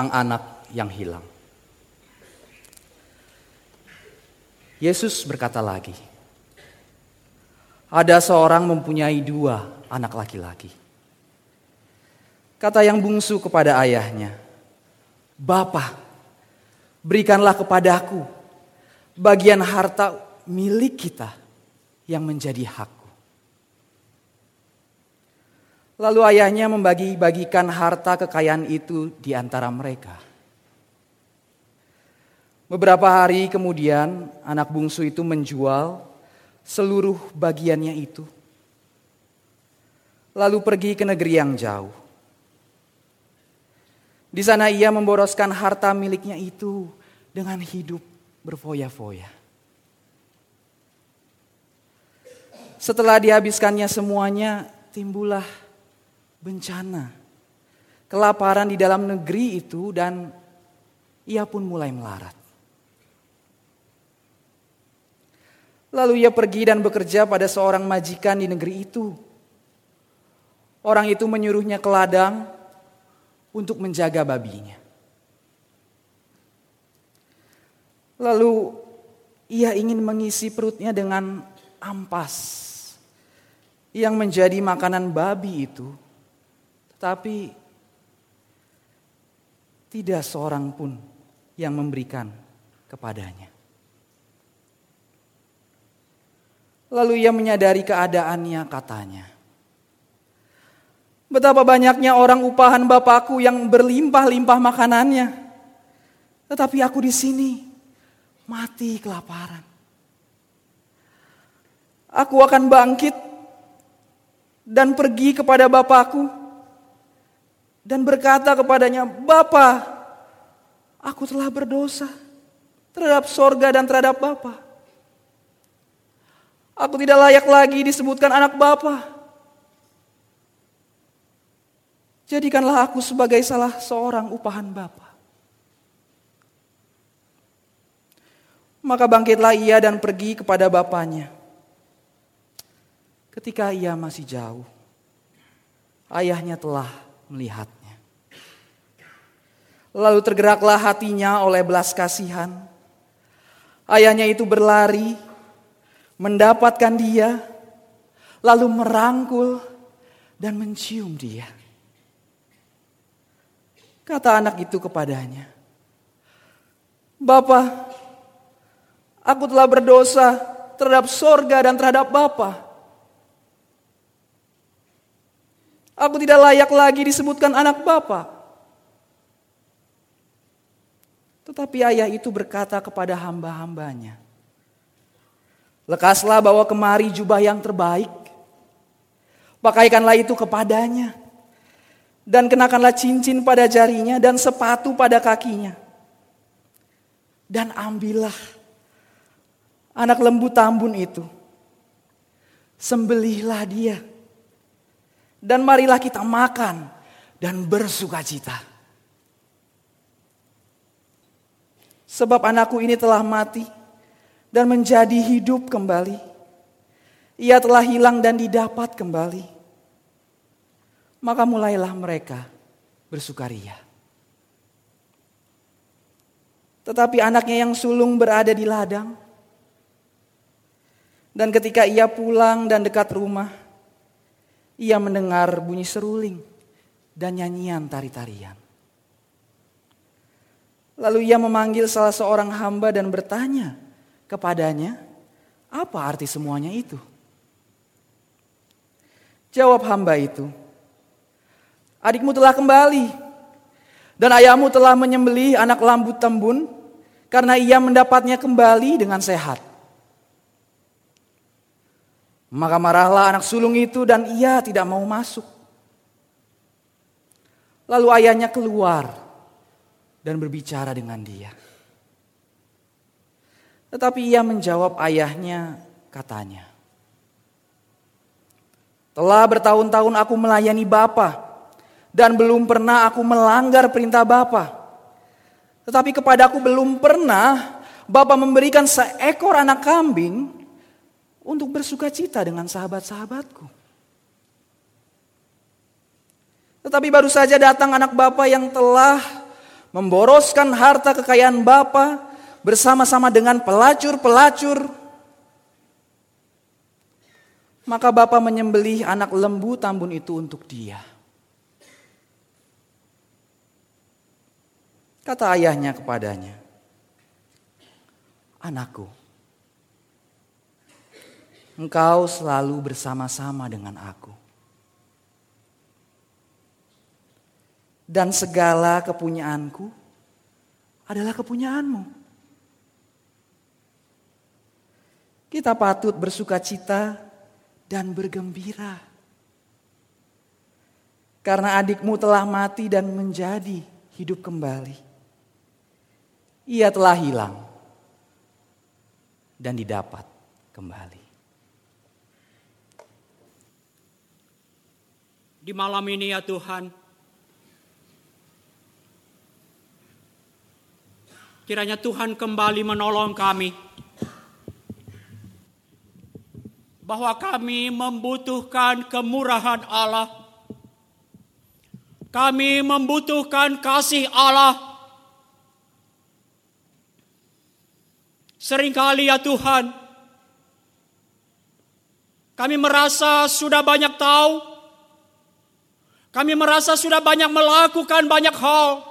tentang anak yang hilang. Yesus berkata lagi, "Ada seorang mempunyai dua anak laki-laki. Kata yang bungsu kepada ayahnya, 'Bapa, berikanlah kepadaku bagian harta milik kita yang menjadi hak.' Lalu ayahnya membagi-bagikan harta kekayaan itu di antara mereka. Beberapa hari kemudian anak bungsu itu menjual seluruh bagiannya itu. Lalu pergi ke negeri yang jauh. Di sana ia memboroskan harta miliknya itu dengan hidup berfoya-foya. Setelah dihabiskannya semuanya, timbullah bencana, kelaparan di dalam negeri itu dan ia pun mulai melarat. Lalu ia pergi dan bekerja pada seorang majikan di negeri itu. Orang itu menyuruhnya ke ladang untuk menjaga babinya. Lalu ia ingin mengisi perutnya dengan ampas yang menjadi makanan babi itu tapi tidak seorang pun yang memberikan kepadanya. Lalu ia menyadari keadaannya katanya. Betapa banyaknya orang upahan bapakku yang berlimpah-limpah makanannya. Tetapi aku di sini mati kelaparan. Aku akan bangkit dan pergi kepada bapakku dan berkata kepadanya, Bapa, aku telah berdosa terhadap sorga dan terhadap Bapa. Aku tidak layak lagi disebutkan anak Bapa. Jadikanlah aku sebagai salah seorang upahan Bapa. Maka bangkitlah ia dan pergi kepada bapaknya. Ketika ia masih jauh, ayahnya telah melihatnya. Lalu tergeraklah hatinya oleh belas kasihan. Ayahnya itu berlari, mendapatkan dia, lalu merangkul dan mencium dia. Kata anak itu kepadanya, Bapak, aku telah berdosa terhadap sorga dan terhadap Bapak. Aku tidak layak lagi disebutkan anak Bapak. Tetapi ayah itu berkata kepada hamba-hambanya, Lekaslah bawa kemari jubah yang terbaik, pakaikanlah itu kepadanya, dan kenakanlah cincin pada jarinya dan sepatu pada kakinya. Dan ambillah anak lembu tambun itu, sembelihlah dia dan marilah kita makan dan bersuka cita. Sebab anakku ini telah mati dan menjadi hidup kembali. Ia telah hilang dan didapat kembali. Maka mulailah mereka bersukaria. Tetapi anaknya yang sulung berada di ladang. Dan ketika ia pulang dan dekat rumah, ia mendengar bunyi seruling dan nyanyian tari-tarian. Lalu ia memanggil salah seorang hamba dan bertanya kepadanya, apa arti semuanya itu? Jawab hamba itu, adikmu telah kembali dan ayahmu telah menyembelih anak lambu tembun karena ia mendapatnya kembali dengan sehat. Maka marahlah anak sulung itu dan ia tidak mau masuk. Lalu ayahnya keluar dan berbicara dengan dia. Tetapi ia menjawab ayahnya katanya. Telah bertahun-tahun aku melayani Bapa dan belum pernah aku melanggar perintah Bapa. Tetapi kepadaku belum pernah Bapa memberikan seekor anak kambing untuk bersuka cita dengan sahabat-sahabatku. Tetapi baru saja datang anak bapa yang telah memboroskan harta kekayaan bapa bersama-sama dengan pelacur-pelacur. Maka bapa menyembelih anak lembu tambun itu untuk dia. Kata ayahnya kepadanya, Anakku, engkau selalu bersama-sama dengan aku. Dan segala kepunyaanku adalah kepunyaanmu. Kita patut bersuka cita dan bergembira. Karena adikmu telah mati dan menjadi hidup kembali ia telah hilang dan didapat kembali. Di malam ini ya Tuhan, kiranya Tuhan kembali menolong kami. Bahwa kami membutuhkan kemurahan Allah. Kami membutuhkan kasih Allah Seringkali ya Tuhan, kami merasa sudah banyak tahu, kami merasa sudah banyak melakukan banyak hal.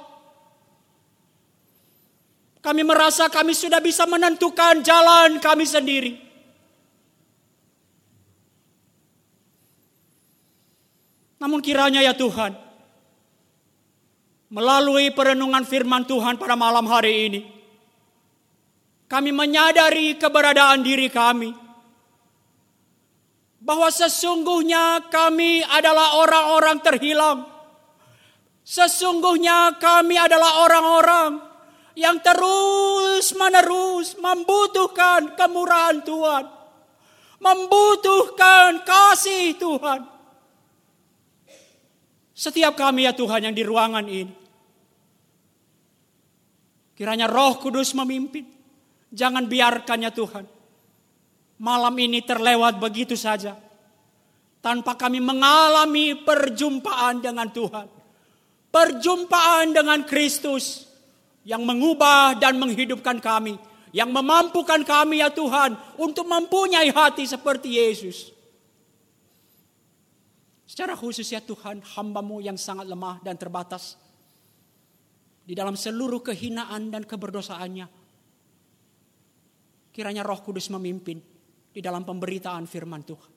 Kami merasa kami sudah bisa menentukan jalan kami sendiri. Namun kiranya ya Tuhan, melalui perenungan firman Tuhan pada malam hari ini, kami menyadari keberadaan diri kami. Bahwa sesungguhnya kami adalah orang-orang terhilang. Sesungguhnya kami adalah orang-orang yang terus menerus membutuhkan kemurahan Tuhan. Membutuhkan kasih Tuhan. Setiap kami ya Tuhan yang di ruangan ini. Kiranya roh kudus memimpin. Jangan biarkannya Tuhan. Malam ini terlewat begitu saja. Tanpa kami mengalami perjumpaan dengan Tuhan. Perjumpaan dengan Kristus. Yang mengubah dan menghidupkan kami. Yang memampukan kami ya Tuhan. Untuk mempunyai hati seperti Yesus. Secara khusus ya Tuhan, hambamu yang sangat lemah dan terbatas. Di dalam seluruh kehinaan dan keberdosaannya Kiranya Roh Kudus memimpin di dalam pemberitaan firman Tuhan.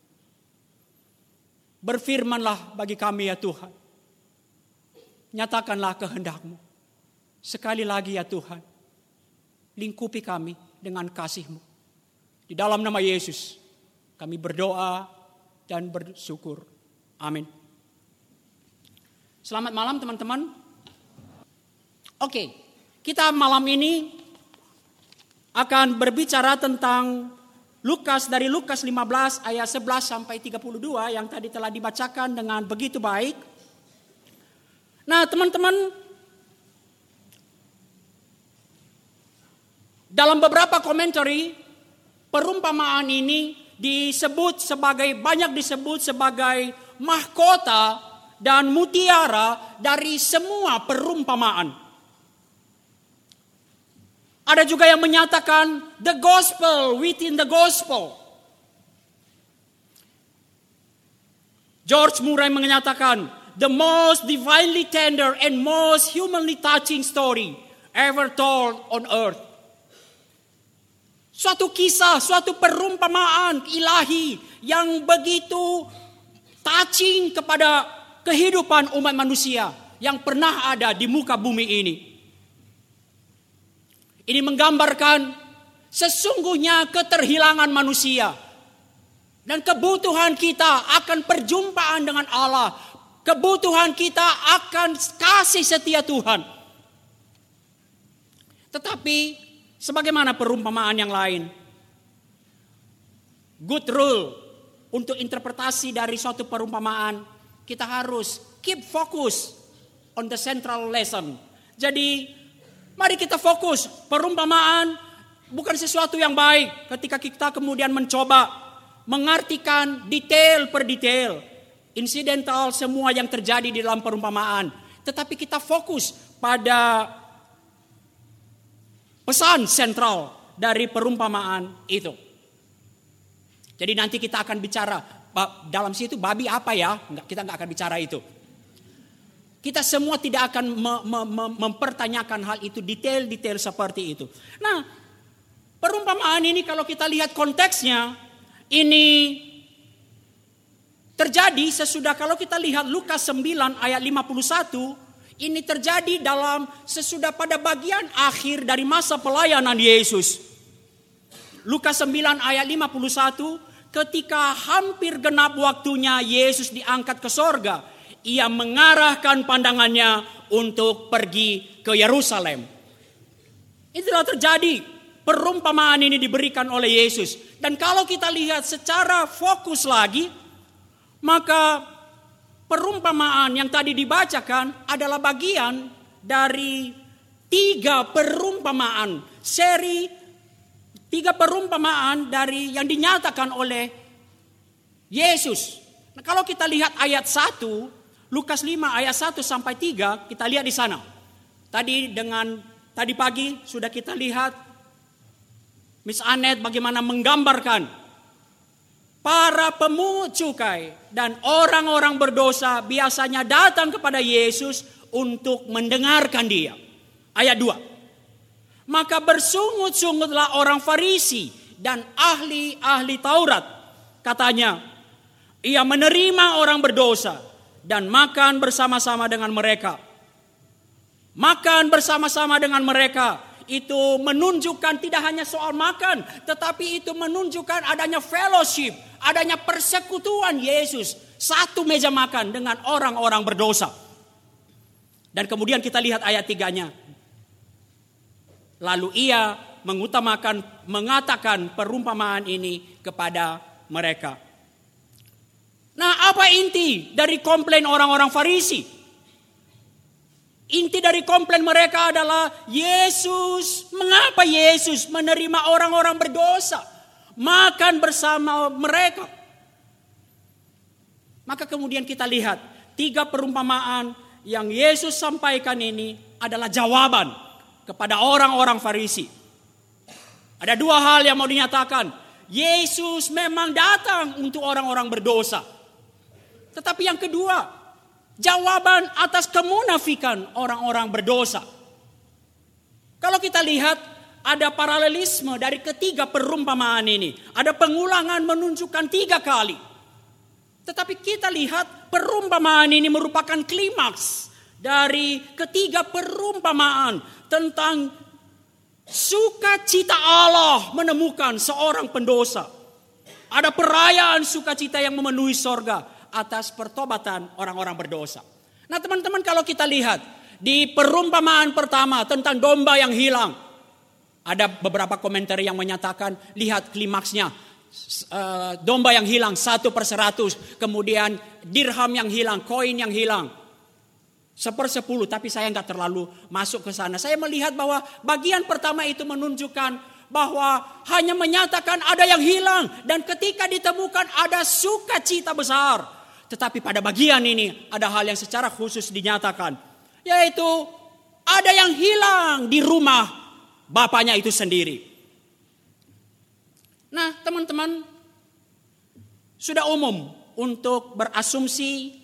Berfirmanlah bagi kami ya Tuhan. Nyatakanlah kehendakmu. Sekali lagi ya Tuhan. Lingkupi kami dengan kasihmu. Di dalam nama Yesus kami berdoa dan bersyukur. Amin. Selamat malam teman-teman. Oke, kita malam ini akan berbicara tentang Lukas dari Lukas 15 ayat 11 sampai 32 yang tadi telah dibacakan dengan begitu baik. Nah, teman-teman dalam beberapa komentari perumpamaan ini disebut sebagai banyak disebut sebagai mahkota dan mutiara dari semua perumpamaan. Ada juga yang menyatakan the gospel within the gospel. George Murray menyatakan the most divinely tender and most humanly touching story ever told on earth. Suatu kisah, suatu perumpamaan ilahi yang begitu touching kepada kehidupan umat manusia yang pernah ada di muka bumi ini. Ini menggambarkan sesungguhnya keterhilangan manusia dan kebutuhan kita akan perjumpaan dengan Allah. Kebutuhan kita akan kasih setia Tuhan. Tetapi sebagaimana perumpamaan yang lain. Good rule untuk interpretasi dari suatu perumpamaan kita harus keep focus on the central lesson. Jadi Mari kita fokus. Perumpamaan bukan sesuatu yang baik ketika kita kemudian mencoba mengartikan detail per detail. insidental semua yang terjadi di dalam perumpamaan. Tetapi kita fokus pada pesan sentral dari perumpamaan itu. Jadi nanti kita akan bicara dalam situ babi apa ya? Kita nggak akan bicara itu. Kita semua tidak akan me, me, me, mempertanyakan hal itu detail-detail seperti itu. Nah, perumpamaan ini kalau kita lihat konteksnya, ini terjadi sesudah kalau kita lihat Lukas 9 ayat 51, ini terjadi dalam sesudah pada bagian akhir dari masa pelayanan Yesus. Lukas 9 ayat 51, ketika hampir genap waktunya Yesus diangkat ke sorga, ia mengarahkan pandangannya untuk pergi ke Yerusalem. Itulah terjadi. Perumpamaan ini diberikan oleh Yesus. Dan kalau kita lihat secara fokus lagi, maka perumpamaan yang tadi dibacakan adalah bagian dari tiga perumpamaan seri tiga perumpamaan dari yang dinyatakan oleh Yesus. Nah, kalau kita lihat ayat 1, Lukas 5 ayat 1 sampai 3, kita lihat di sana. Tadi dengan tadi pagi sudah kita lihat Miss Anet bagaimana menggambarkan para pemungut cukai dan orang-orang berdosa biasanya datang kepada Yesus untuk mendengarkan dia. Ayat 2. Maka bersungut-sungutlah orang Farisi dan ahli-ahli Taurat. Katanya, ia menerima orang berdosa dan makan bersama-sama dengan mereka. Makan bersama-sama dengan mereka itu menunjukkan tidak hanya soal makan, tetapi itu menunjukkan adanya fellowship, adanya persekutuan Yesus satu meja makan dengan orang-orang berdosa. Dan kemudian kita lihat ayat tiganya. Lalu ia mengutamakan, mengatakan perumpamaan ini kepada mereka. Nah, apa inti dari komplain orang-orang Farisi? Inti dari komplain mereka adalah Yesus, mengapa Yesus menerima orang-orang berdosa, makan bersama mereka? Maka kemudian kita lihat tiga perumpamaan yang Yesus sampaikan ini adalah jawaban kepada orang-orang Farisi. Ada dua hal yang mau dinyatakan. Yesus memang datang untuk orang-orang berdosa. Tetapi yang kedua, jawaban atas kemunafikan orang-orang berdosa. Kalau kita lihat ada paralelisme dari ketiga perumpamaan ini. Ada pengulangan menunjukkan tiga kali. Tetapi kita lihat perumpamaan ini merupakan klimaks dari ketiga perumpamaan tentang sukacita Allah menemukan seorang pendosa. Ada perayaan sukacita yang memenuhi sorga atas pertobatan orang-orang berdosa. Nah teman-teman kalau kita lihat di perumpamaan pertama tentang domba yang hilang. Ada beberapa komentar yang menyatakan lihat klimaksnya. Uh, domba yang hilang satu per seratus. Kemudian dirham yang hilang, koin yang hilang. Sepersepuluh, tapi saya nggak terlalu masuk ke sana. Saya melihat bahwa bagian pertama itu menunjukkan bahwa hanya menyatakan ada yang hilang dan ketika ditemukan ada sukacita besar. Tetapi pada bagian ini ada hal yang secara khusus dinyatakan. Yaitu ada yang hilang di rumah bapaknya itu sendiri. Nah teman-teman sudah umum untuk berasumsi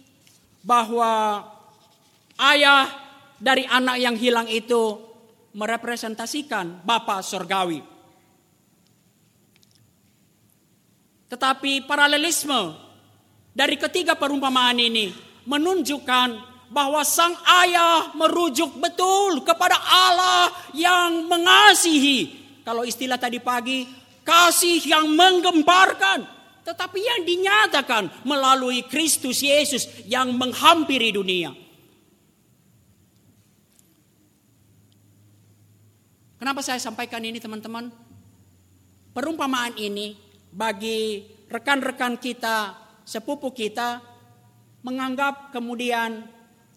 bahwa ayah dari anak yang hilang itu merepresentasikan Bapa Surgawi. Tetapi paralelisme dari ketiga perumpamaan ini menunjukkan bahwa sang ayah merujuk betul kepada Allah yang mengasihi. Kalau istilah tadi pagi, kasih yang menggemparkan. Tetapi yang dinyatakan melalui Kristus Yesus yang menghampiri dunia. Kenapa saya sampaikan ini teman-teman? Perumpamaan ini bagi rekan-rekan kita sepupu kita menganggap kemudian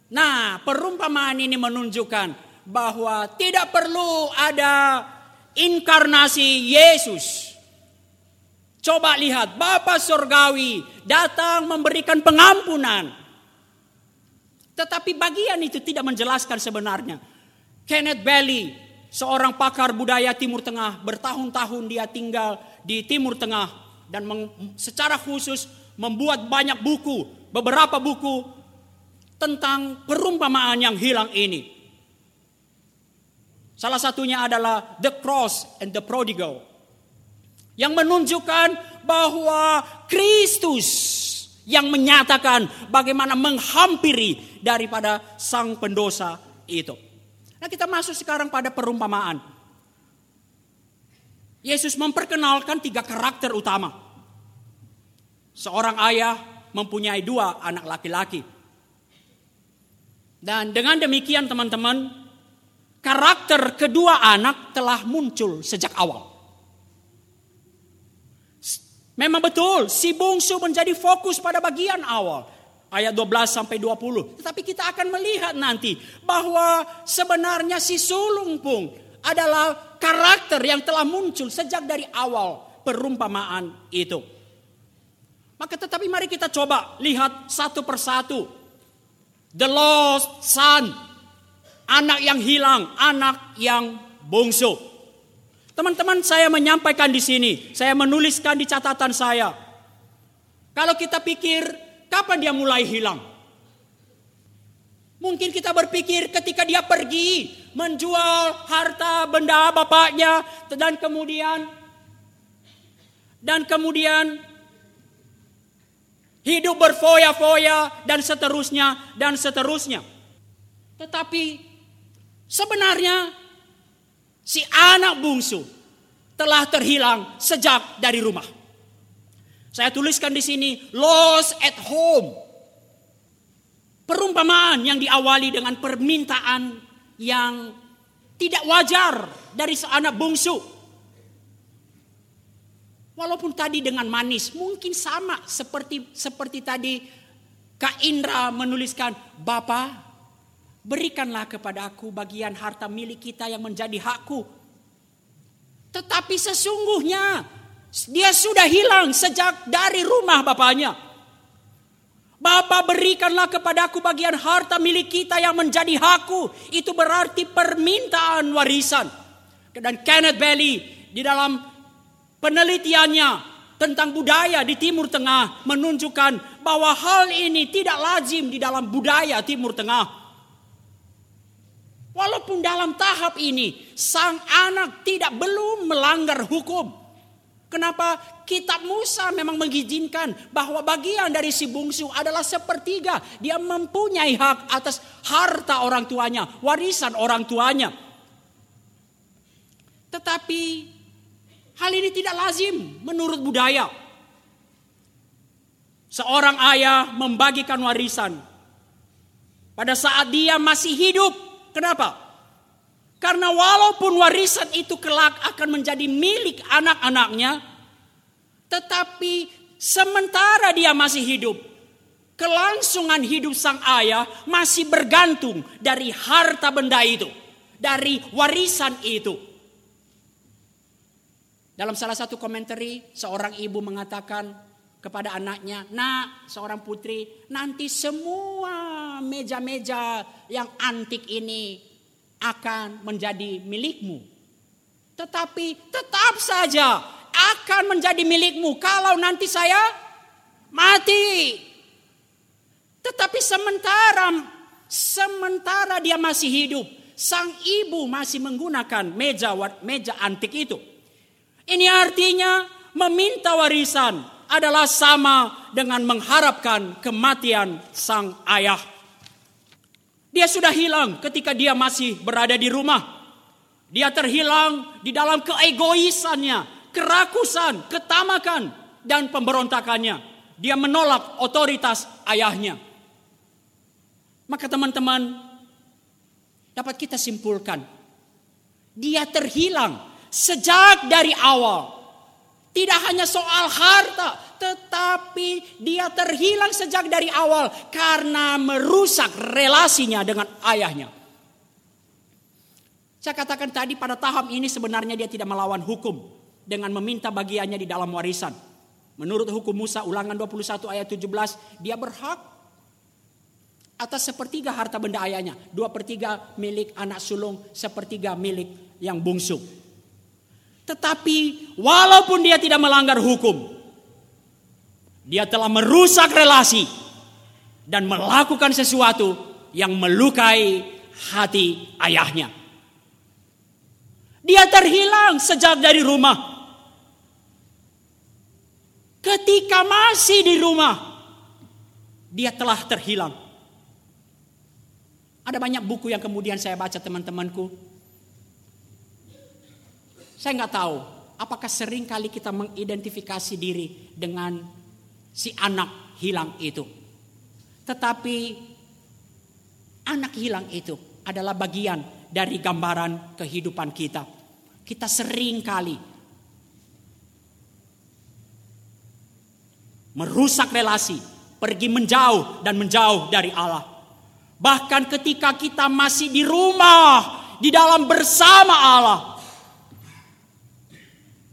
nah perumpamaan ini menunjukkan bahwa tidak perlu ada inkarnasi Yesus. Coba lihat, Bapak Surgawi datang memberikan pengampunan. Tetapi bagian itu tidak menjelaskan sebenarnya. Kenneth Bailey, seorang pakar budaya Timur Tengah, bertahun-tahun dia tinggal di Timur Tengah dan secara khusus membuat banyak buku, beberapa buku tentang perumpamaan yang hilang ini. Salah satunya adalah The Cross and the Prodigal. Yang menunjukkan bahwa Kristus yang menyatakan bagaimana menghampiri daripada sang pendosa itu. Nah kita masuk sekarang pada perumpamaan. Yesus memperkenalkan tiga karakter utama. Seorang ayah mempunyai dua anak laki-laki. Dan dengan demikian teman-teman, karakter kedua anak telah muncul sejak awal. Memang betul, si bungsu menjadi fokus pada bagian awal. Ayat 12 sampai 20. Tetapi kita akan melihat nanti bahwa sebenarnya si sulung pun adalah karakter yang telah muncul sejak dari awal perumpamaan itu. Maka tetapi mari kita coba lihat satu persatu. The lost son anak yang hilang, anak yang bungsu. Teman-teman saya menyampaikan di sini, saya menuliskan di catatan saya. Kalau kita pikir kapan dia mulai hilang? Mungkin kita berpikir ketika dia pergi menjual harta benda bapaknya dan kemudian dan kemudian hidup berfoya-foya dan seterusnya dan seterusnya. Tetapi Sebenarnya si anak bungsu telah terhilang sejak dari rumah. Saya tuliskan di sini lost at home. Perumpamaan yang diawali dengan permintaan yang tidak wajar dari seanak bungsu. Walaupun tadi dengan manis, mungkin sama seperti seperti tadi Kak Indra menuliskan, Bapak Berikanlah kepada aku bagian harta milik kita yang menjadi hakku. Tetapi sesungguhnya dia sudah hilang sejak dari rumah bapaknya. Bapak berikanlah kepada aku bagian harta milik kita yang menjadi hakku. Itu berarti permintaan warisan. Dan Kenneth Bailey di dalam penelitiannya tentang budaya di Timur Tengah menunjukkan bahwa hal ini tidak lazim di dalam budaya Timur Tengah. Walaupun dalam tahap ini sang anak tidak belum melanggar hukum. Kenapa kitab Musa memang mengizinkan bahwa bagian dari si bungsu adalah sepertiga. Dia mempunyai hak atas harta orang tuanya, warisan orang tuanya. Tetapi hal ini tidak lazim menurut budaya. Seorang ayah membagikan warisan pada saat dia masih hidup Kenapa? Karena walaupun warisan itu kelak akan menjadi milik anak-anaknya, tetapi sementara dia masih hidup, kelangsungan hidup sang ayah masih bergantung dari harta benda itu, dari warisan itu. Dalam salah satu komentari, seorang ibu mengatakan kepada anaknya, "Nak, seorang putri, nanti semua meja-meja yang antik ini akan menjadi milikmu. Tetapi tetap saja akan menjadi milikmu kalau nanti saya mati. Tetapi sementara sementara dia masih hidup, sang ibu masih menggunakan meja meja antik itu. Ini artinya meminta warisan adalah sama dengan mengharapkan kematian sang ayah. Dia sudah hilang ketika dia masih berada di rumah. Dia terhilang di dalam keegoisannya, kerakusan, ketamakan, dan pemberontakannya. Dia menolak otoritas ayahnya. Maka teman-teman, dapat kita simpulkan. Dia terhilang sejak dari awal. Tidak hanya soal harta, tetapi dia terhilang sejak dari awal karena merusak relasinya dengan ayahnya. Saya katakan tadi pada tahap ini sebenarnya dia tidak melawan hukum dengan meminta bagiannya di dalam warisan. Menurut hukum Musa ulangan 21 ayat 17 dia berhak atas sepertiga harta benda ayahnya. Dua pertiga milik anak sulung, sepertiga milik yang bungsu. Tetapi walaupun dia tidak melanggar hukum, dia telah merusak relasi dan melakukan sesuatu yang melukai hati ayahnya. Dia terhilang sejak dari rumah. Ketika masih di rumah, dia telah terhilang. Ada banyak buku yang kemudian saya baca teman-temanku. Saya nggak tahu apakah sering kali kita mengidentifikasi diri dengan si anak hilang itu. Tetapi anak hilang itu adalah bagian dari gambaran kehidupan kita. Kita sering kali merusak relasi, pergi menjauh dan menjauh dari Allah. Bahkan ketika kita masih di rumah, di dalam bersama Allah.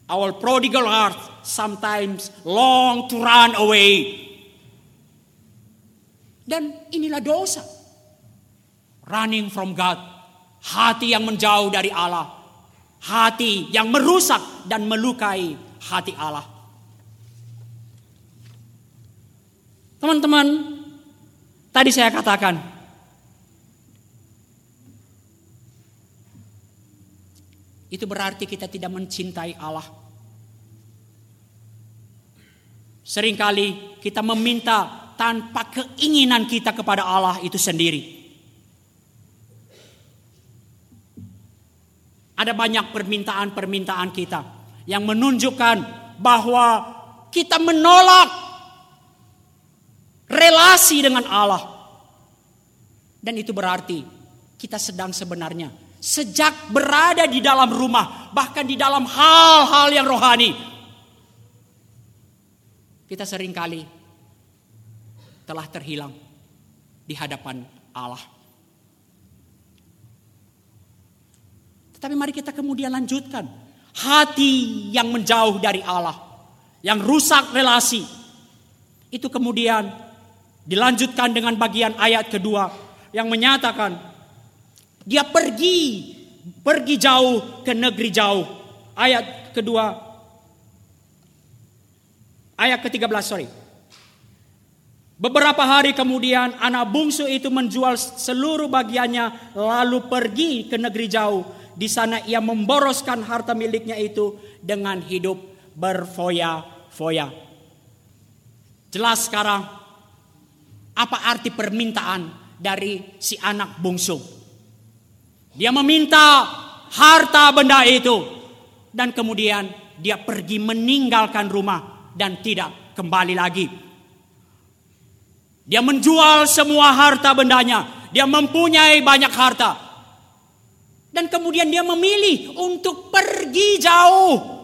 Our prodigal heart sometimes long to run away. Dan inilah dosa. Running from God. Hati yang menjauh dari Allah. Hati yang merusak dan melukai hati Allah. Teman-teman, tadi saya katakan, itu berarti kita tidak mencintai Allah. Seringkali kita meminta tanpa keinginan kita kepada Allah itu sendiri. Ada banyak permintaan-permintaan kita yang menunjukkan bahwa kita menolak relasi dengan Allah. Dan itu berarti kita sedang sebenarnya sejak berada di dalam rumah, bahkan di dalam hal-hal yang rohani, kita sering kali telah terhilang di hadapan Allah. Tetapi mari kita kemudian lanjutkan. Hati yang menjauh dari Allah, yang rusak relasi, itu kemudian Dilanjutkan dengan bagian ayat kedua yang menyatakan dia pergi pergi jauh ke negeri jauh. Ayat kedua ayat ke-13 sorry. Beberapa hari kemudian anak bungsu itu menjual seluruh bagiannya lalu pergi ke negeri jauh. Di sana ia memboroskan harta miliknya itu dengan hidup berfoya-foya. Jelas sekarang apa arti permintaan dari si anak bungsu? Dia meminta harta benda itu dan kemudian dia pergi meninggalkan rumah dan tidak kembali lagi. Dia menjual semua harta bendanya. Dia mempunyai banyak harta. Dan kemudian dia memilih untuk pergi jauh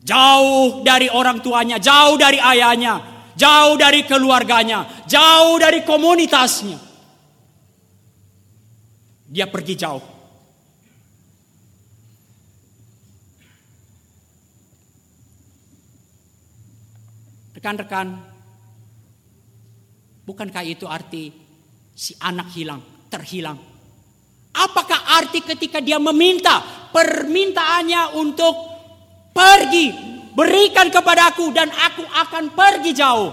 Jauh dari orang tuanya, jauh dari ayahnya, jauh dari keluarganya, jauh dari komunitasnya. Dia pergi jauh. Rekan-rekan, bukankah itu arti si anak hilang, terhilang? Apakah arti ketika dia meminta permintaannya untuk Pergi, berikan kepadaku dan aku akan pergi jauh.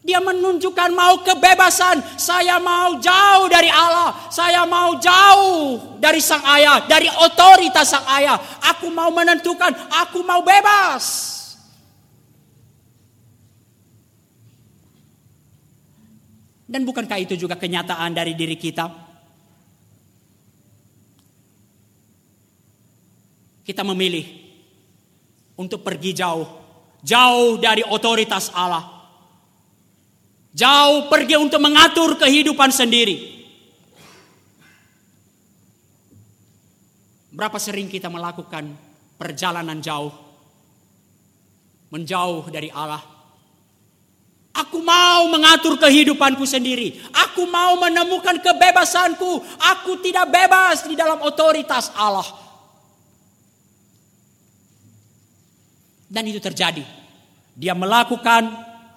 Dia menunjukkan mau kebebasan. Saya mau jauh dari Allah. Saya mau jauh dari sang ayah. Dari otoritas sang ayah. Aku mau menentukan. Aku mau bebas. Dan bukankah itu juga kenyataan dari diri kita? Kita memilih untuk pergi jauh. Jauh dari otoritas Allah. Jauh pergi untuk mengatur kehidupan sendiri. Berapa sering kita melakukan perjalanan jauh. Menjauh dari Allah. Aku mau mengatur kehidupanku sendiri. Aku mau menemukan kebebasanku. Aku tidak bebas di dalam otoritas Allah. Dan itu terjadi. Dia melakukan,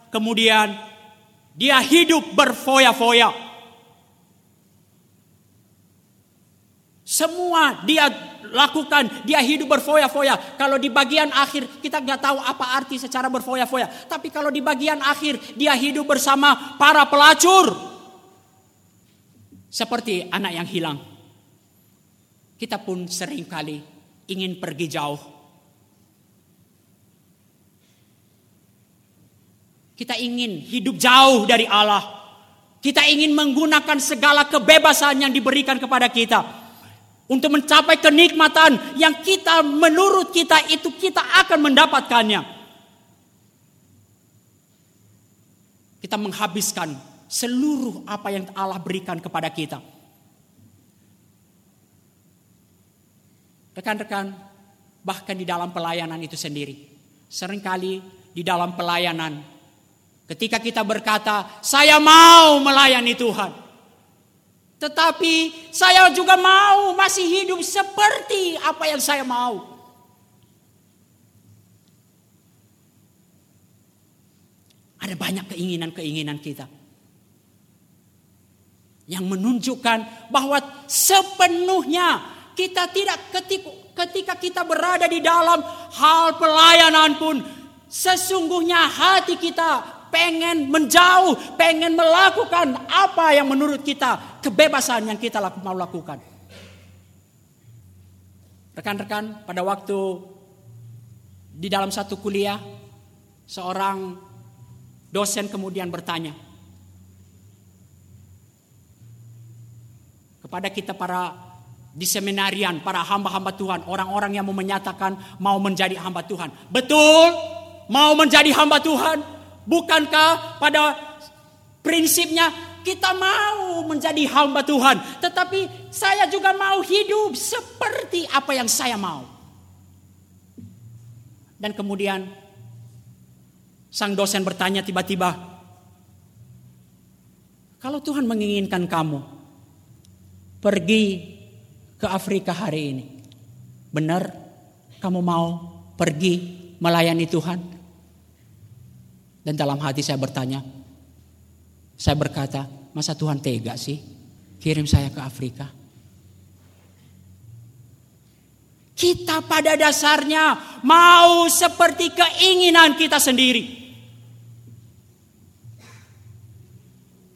kemudian dia hidup berfoya-foya. Semua dia lakukan, dia hidup berfoya-foya. Kalau di bagian akhir kita nggak tahu apa arti secara berfoya-foya. Tapi kalau di bagian akhir dia hidup bersama para pelacur. Seperti anak yang hilang. Kita pun sering kali ingin pergi jauh. Kita ingin hidup jauh dari Allah. Kita ingin menggunakan segala kebebasan yang diberikan kepada kita untuk mencapai kenikmatan yang kita menurut kita itu kita akan mendapatkannya. Kita menghabiskan seluruh apa yang Allah berikan kepada kita. Rekan-rekan, bahkan di dalam pelayanan itu sendiri. Seringkali di dalam pelayanan, ketika kita berkata, saya mau melayani Tuhan. Tetapi saya juga mau masih hidup seperti apa yang saya mau. Ada banyak keinginan-keinginan kita. Yang menunjukkan bahwa sepenuhnya kita tidak ketika, ketika kita berada di dalam hal pelayanan pun sesungguhnya hati kita pengen menjauh, pengen melakukan apa yang menurut kita kebebasan yang kita mau lakukan. Rekan-rekan, pada waktu di dalam satu kuliah, seorang dosen kemudian bertanya kepada kita para di seminarian para hamba-hamba Tuhan, orang-orang yang mau menyatakan mau menjadi hamba Tuhan. Betul, mau menjadi hamba Tuhan. Bukankah pada prinsipnya kita mau menjadi hamba Tuhan, tetapi saya juga mau hidup seperti apa yang saya mau. Dan kemudian sang dosen bertanya tiba-tiba, "Kalau Tuhan menginginkan kamu pergi ke Afrika hari ini. Benar kamu mau pergi melayani Tuhan? Dan dalam hati saya bertanya, saya berkata, masa Tuhan tega sih kirim saya ke Afrika? Kita pada dasarnya mau seperti keinginan kita sendiri.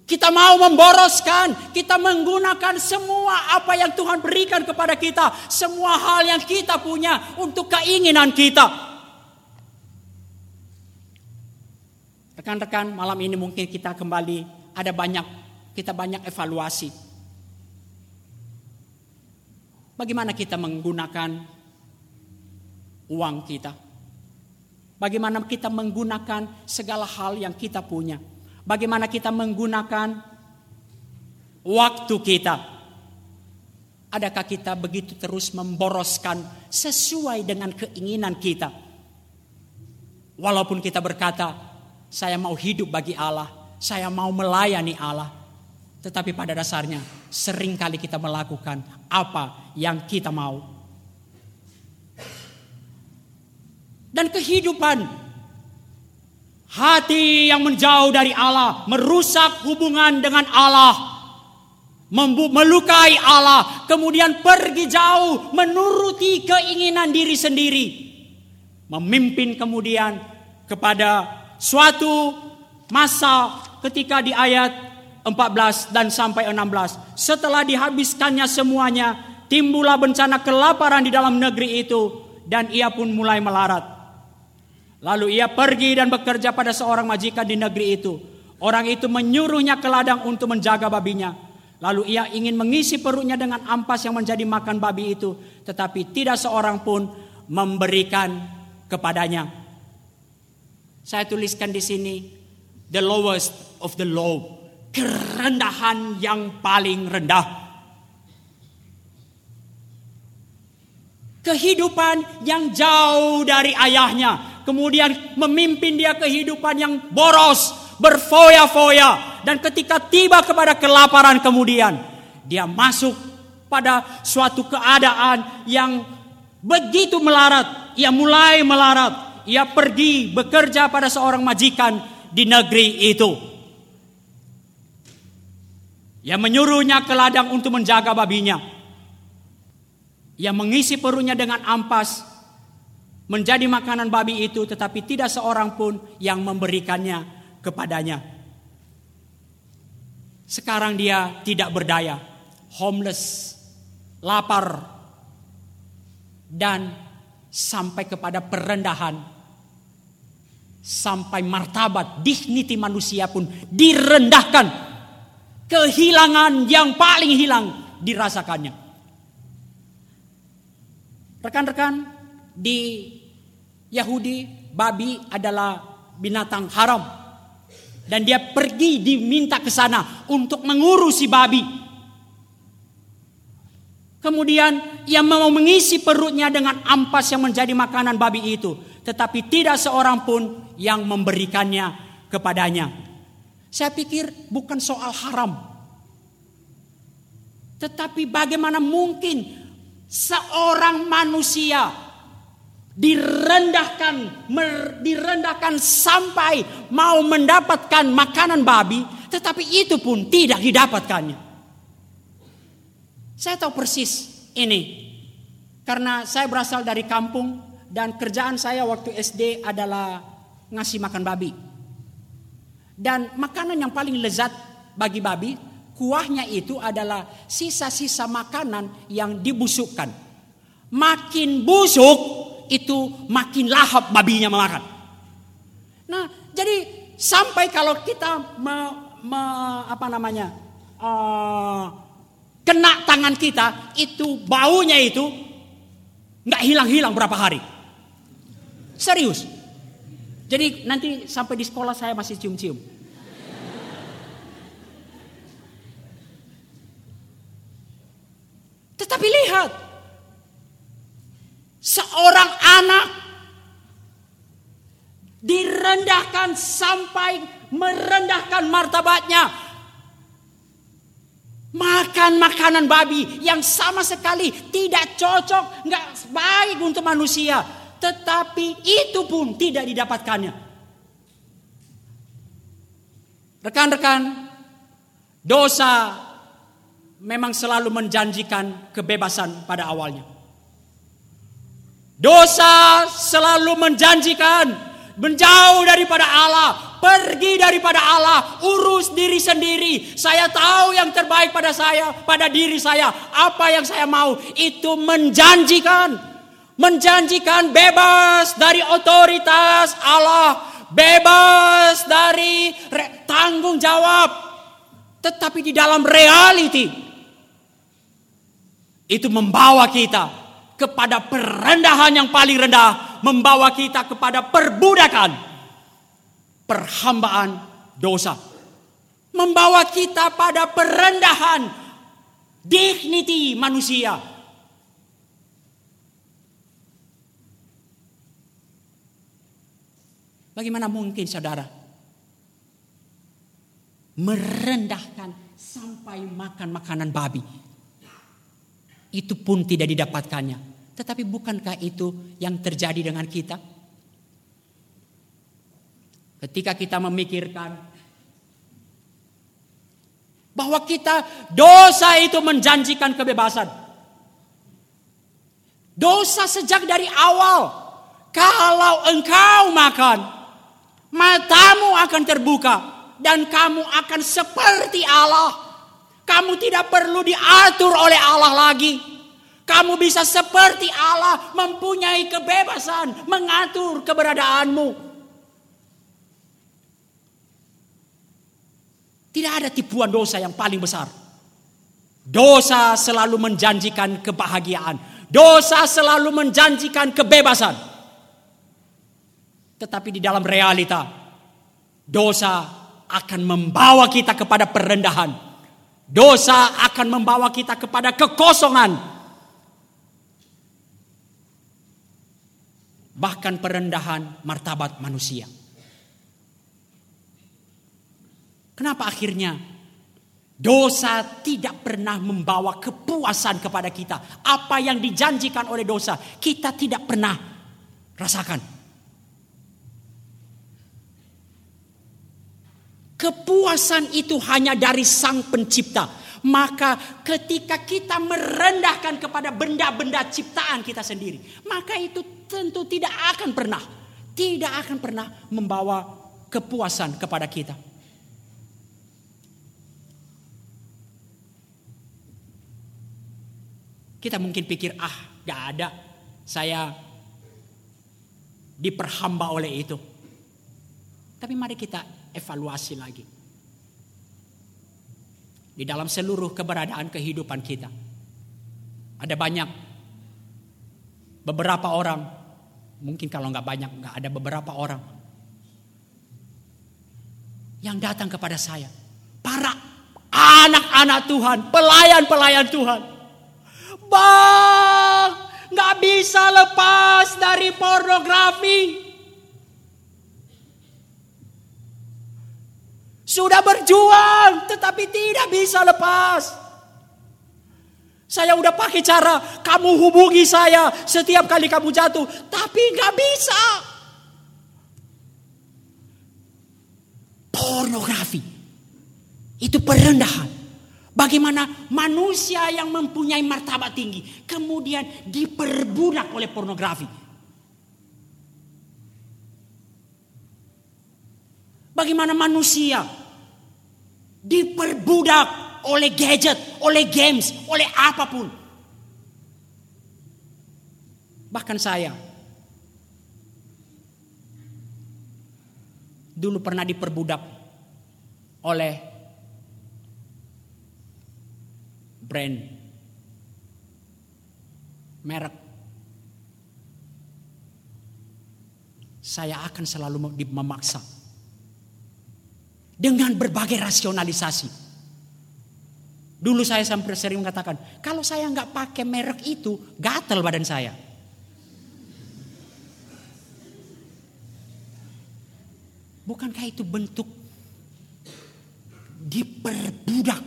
Kita mau memboroskan, kita menggunakan semua apa yang Tuhan berikan kepada kita, semua hal yang kita punya untuk keinginan kita. Rekan-rekan, malam ini mungkin kita kembali ada banyak kita banyak evaluasi. Bagaimana kita menggunakan uang kita? Bagaimana kita menggunakan segala hal yang kita punya? bagaimana kita menggunakan waktu kita. Adakah kita begitu terus memboroskan sesuai dengan keinginan kita? Walaupun kita berkata, saya mau hidup bagi Allah, saya mau melayani Allah. Tetapi pada dasarnya sering kali kita melakukan apa yang kita mau. Dan kehidupan Hati yang menjauh dari Allah merusak hubungan dengan Allah. Melukai Allah, kemudian pergi jauh menuruti keinginan diri sendiri. Memimpin kemudian kepada suatu masa ketika di ayat 14 dan sampai 16. Setelah dihabiskannya semuanya, timbullah bencana kelaparan di dalam negeri itu dan ia pun mulai melarat. Lalu ia pergi dan bekerja pada seorang majikan di negeri itu. Orang itu menyuruhnya ke ladang untuk menjaga babinya. Lalu ia ingin mengisi perutnya dengan ampas yang menjadi makan babi itu, tetapi tidak seorang pun memberikan kepadanya. Saya tuliskan di sini the lowest of the low, kerendahan yang paling rendah. Kehidupan yang jauh dari ayahnya, kemudian memimpin dia kehidupan yang boros, berfoya-foya, dan ketika tiba kepada kelaparan kemudian dia masuk pada suatu keadaan yang begitu melarat, ia mulai melarat, ia pergi bekerja pada seorang majikan di negeri itu. Ia menyuruhnya ke ladang untuk menjaga babinya. Ia mengisi perutnya dengan ampas menjadi makanan babi itu tetapi tidak seorang pun yang memberikannya kepadanya. Sekarang dia tidak berdaya, homeless, lapar, dan sampai kepada perendahan, sampai martabat, dignity manusia pun direndahkan kehilangan yang paling hilang dirasakannya. Rekan-rekan, di Yahudi babi adalah binatang haram. Dan dia pergi diminta ke sana untuk mengurusi babi. Kemudian ia mau mengisi perutnya dengan ampas yang menjadi makanan babi itu. Tetapi tidak seorang pun yang memberikannya kepadanya. Saya pikir bukan soal haram. Tetapi bagaimana mungkin seorang manusia direndahkan direndahkan sampai mau mendapatkan makanan babi tetapi itu pun tidak didapatkannya. Saya tahu persis ini karena saya berasal dari kampung dan kerjaan saya waktu SD adalah ngasih makan babi. Dan makanan yang paling lezat bagi babi, kuahnya itu adalah sisa-sisa makanan yang dibusukkan. Makin busuk itu makin lahap babinya memakan. Nah, jadi sampai kalau kita me, me, apa namanya uh, kena tangan kita, itu baunya itu nggak hilang-hilang berapa hari. Serius. Jadi nanti sampai di sekolah saya masih cium-cium. Tetapi lihat, seorang anak direndahkan sampai merendahkan martabatnya. Makan makanan babi yang sama sekali tidak cocok, nggak baik untuk manusia. Tetapi itu pun tidak didapatkannya. Rekan-rekan, dosa memang selalu menjanjikan kebebasan pada awalnya. Dosa selalu menjanjikan menjauh daripada Allah, pergi daripada Allah, urus diri sendiri. Saya tahu yang terbaik pada saya, pada diri saya, apa yang saya mau itu menjanjikan menjanjikan bebas dari otoritas Allah, bebas dari tanggung jawab. Tetapi di dalam reality itu membawa kita kepada perendahan yang paling rendah, membawa kita kepada perbudakan, perhambaan dosa. Membawa kita pada perendahan dignity manusia, Bagaimana mungkin saudara merendahkan sampai makan makanan babi? Itu pun tidak didapatkannya. Tetapi bukankah itu yang terjadi dengan kita? Ketika kita memikirkan bahwa kita dosa itu menjanjikan kebebasan. Dosa sejak dari awal. Kalau engkau makan, matamu akan terbuka dan kamu akan seperti Allah. Kamu tidak perlu diatur oleh Allah lagi. Kamu bisa seperti Allah mempunyai kebebasan mengatur keberadaanmu. Tidak ada tipuan dosa yang paling besar. Dosa selalu menjanjikan kebahagiaan. Dosa selalu menjanjikan kebebasan. Tetapi di dalam realita, dosa akan membawa kita kepada perendahan. Dosa akan membawa kita kepada kekosongan. Bahkan perendahan martabat manusia. Kenapa akhirnya dosa tidak pernah membawa kepuasan kepada kita? Apa yang dijanjikan oleh dosa, kita tidak pernah rasakan. Kepuasan itu hanya dari Sang Pencipta. Maka ketika kita merendahkan kepada benda-benda ciptaan kita sendiri, maka itu tentu tidak akan pernah, tidak akan pernah membawa kepuasan kepada kita. Kita mungkin pikir, ah gak ada, saya diperhamba oleh itu. Tapi mari kita evaluasi lagi. Di dalam seluruh keberadaan kehidupan kita. Ada banyak beberapa orang, mungkin kalau nggak banyak, nggak ada beberapa orang yang datang kepada saya. Para anak-anak Tuhan, pelayan-pelayan Tuhan. Bang, nggak bisa lepas dari pornografi. Sudah berjuang tetapi tidak bisa lepas. Saya udah pakai cara kamu hubungi saya setiap kali kamu jatuh, tapi nggak bisa. Pornografi itu perendahan. Bagaimana manusia yang mempunyai martabat tinggi kemudian diperbudak oleh pornografi. Bagaimana manusia diperbudak oleh gadget, oleh games, oleh apa pun. Bahkan saya. Dulu pernah diperbudak oleh brand merek. Saya akan selalu memaksa dengan berbagai rasionalisasi. Dulu saya sampai sering mengatakan, kalau saya nggak pakai merek itu, gatel badan saya. Bukankah itu bentuk diperbudak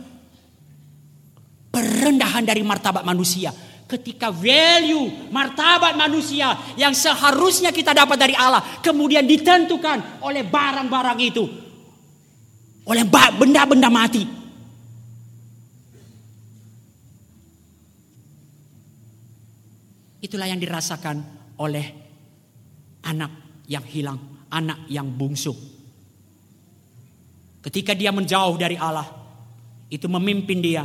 perendahan dari martabat manusia ketika value martabat manusia yang seharusnya kita dapat dari Allah kemudian ditentukan oleh barang-barang itu oleh benda-benda mati. Itulah yang dirasakan oleh anak yang hilang, anak yang bungsu. Ketika dia menjauh dari Allah, itu memimpin dia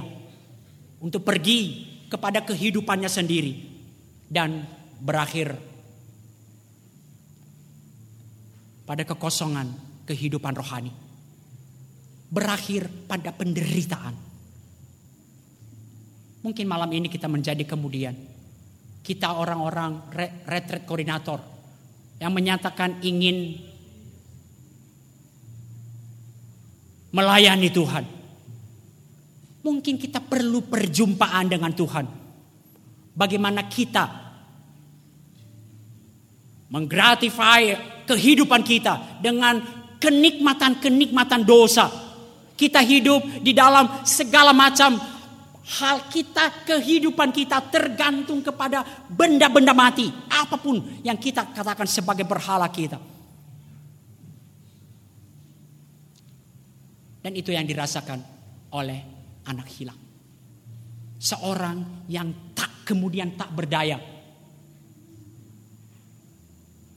untuk pergi kepada kehidupannya sendiri dan berakhir pada kekosongan kehidupan rohani berakhir pada penderitaan. Mungkin malam ini kita menjadi kemudian kita orang-orang retret koordinator yang menyatakan ingin melayani Tuhan. Mungkin kita perlu perjumpaan dengan Tuhan. Bagaimana kita menggratify kehidupan kita dengan kenikmatan-kenikmatan dosa kita hidup di dalam segala macam hal kita, kehidupan kita tergantung kepada benda-benda mati. Apa pun yang kita katakan sebagai berhala kita. Dan itu yang dirasakan oleh anak hilang. Seorang yang tak kemudian tak berdaya.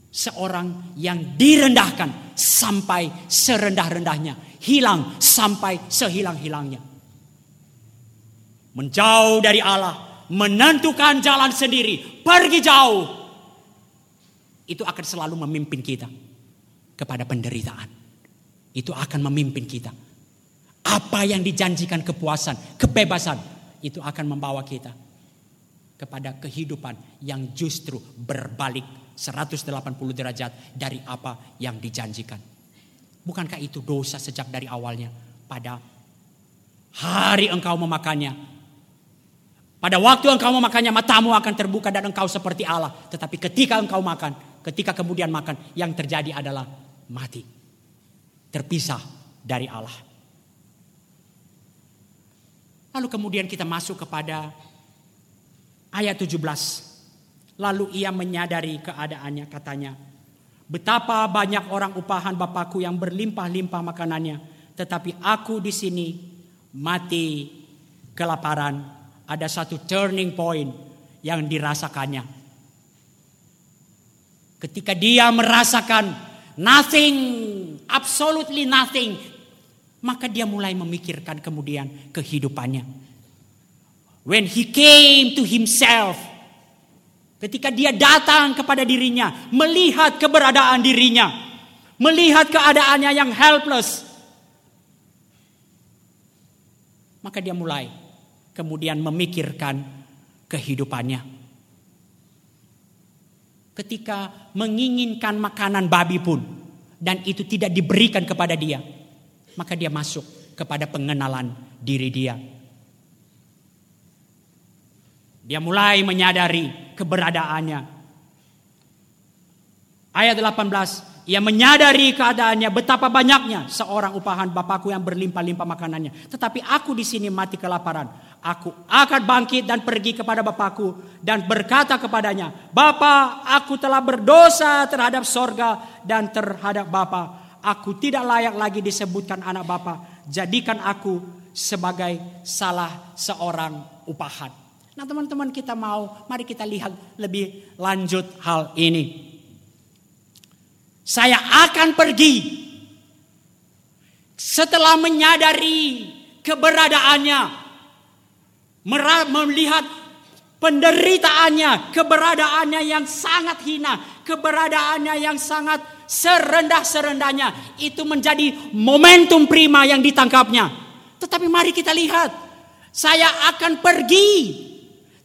Seorang yang direndahkan sampai serendah-rendahnya hilang sampai sehilang-hilangnya. Menjauh dari Allah, menentukan jalan sendiri, pergi jauh. Itu akan selalu memimpin kita kepada penderitaan. Itu akan memimpin kita. Apa yang dijanjikan kepuasan, kebebasan, itu akan membawa kita kepada kehidupan yang justru berbalik 180 derajat dari apa yang dijanjikan. Bukankah itu dosa sejak dari awalnya? Pada hari engkau memakannya. Pada waktu engkau memakannya matamu akan terbuka dan engkau seperti Allah. Tetapi ketika engkau makan, ketika kemudian makan, yang terjadi adalah mati. Terpisah dari Allah. Lalu kemudian kita masuk kepada ayat 17. Lalu ia menyadari keadaannya katanya, Betapa banyak orang upahan Bapakku yang berlimpah-limpah makanannya. tetapi aku di sini mati kelaparan. Ada satu turning point yang dirasakannya. Ketika dia merasakan nothing, absolutely nothing, maka dia mulai memikirkan kemudian kehidupannya. When he came to himself, ketika dia datang kepada dirinya, melihat keberadaan dirinya, melihat keadaannya yang helpless, maka dia mulai kemudian memikirkan kehidupannya. Ketika menginginkan makanan babi pun dan itu tidak diberikan kepada dia, maka dia masuk kepada pengenalan diri dia. Dia mulai menyadari keberadaannya. Ayat 18, ia menyadari keadaannya betapa banyaknya seorang upahan Bapakku yang berlimpah-limpah makanannya. Tetapi aku di sini mati kelaparan. Aku akan bangkit dan pergi kepada Bapakku dan berkata kepadanya, Bapa, aku telah berdosa terhadap sorga dan terhadap Bapa. Aku tidak layak lagi disebutkan anak Bapa. Jadikan aku sebagai salah seorang upahan. Nah teman-teman kita mau, mari kita lihat lebih lanjut hal ini. Saya akan pergi. Setelah menyadari keberadaannya, melihat penderitaannya, keberadaannya yang sangat hina, keberadaannya yang sangat serendah-serendahnya, itu menjadi momentum prima yang ditangkapnya. Tetapi mari kita lihat, saya akan pergi,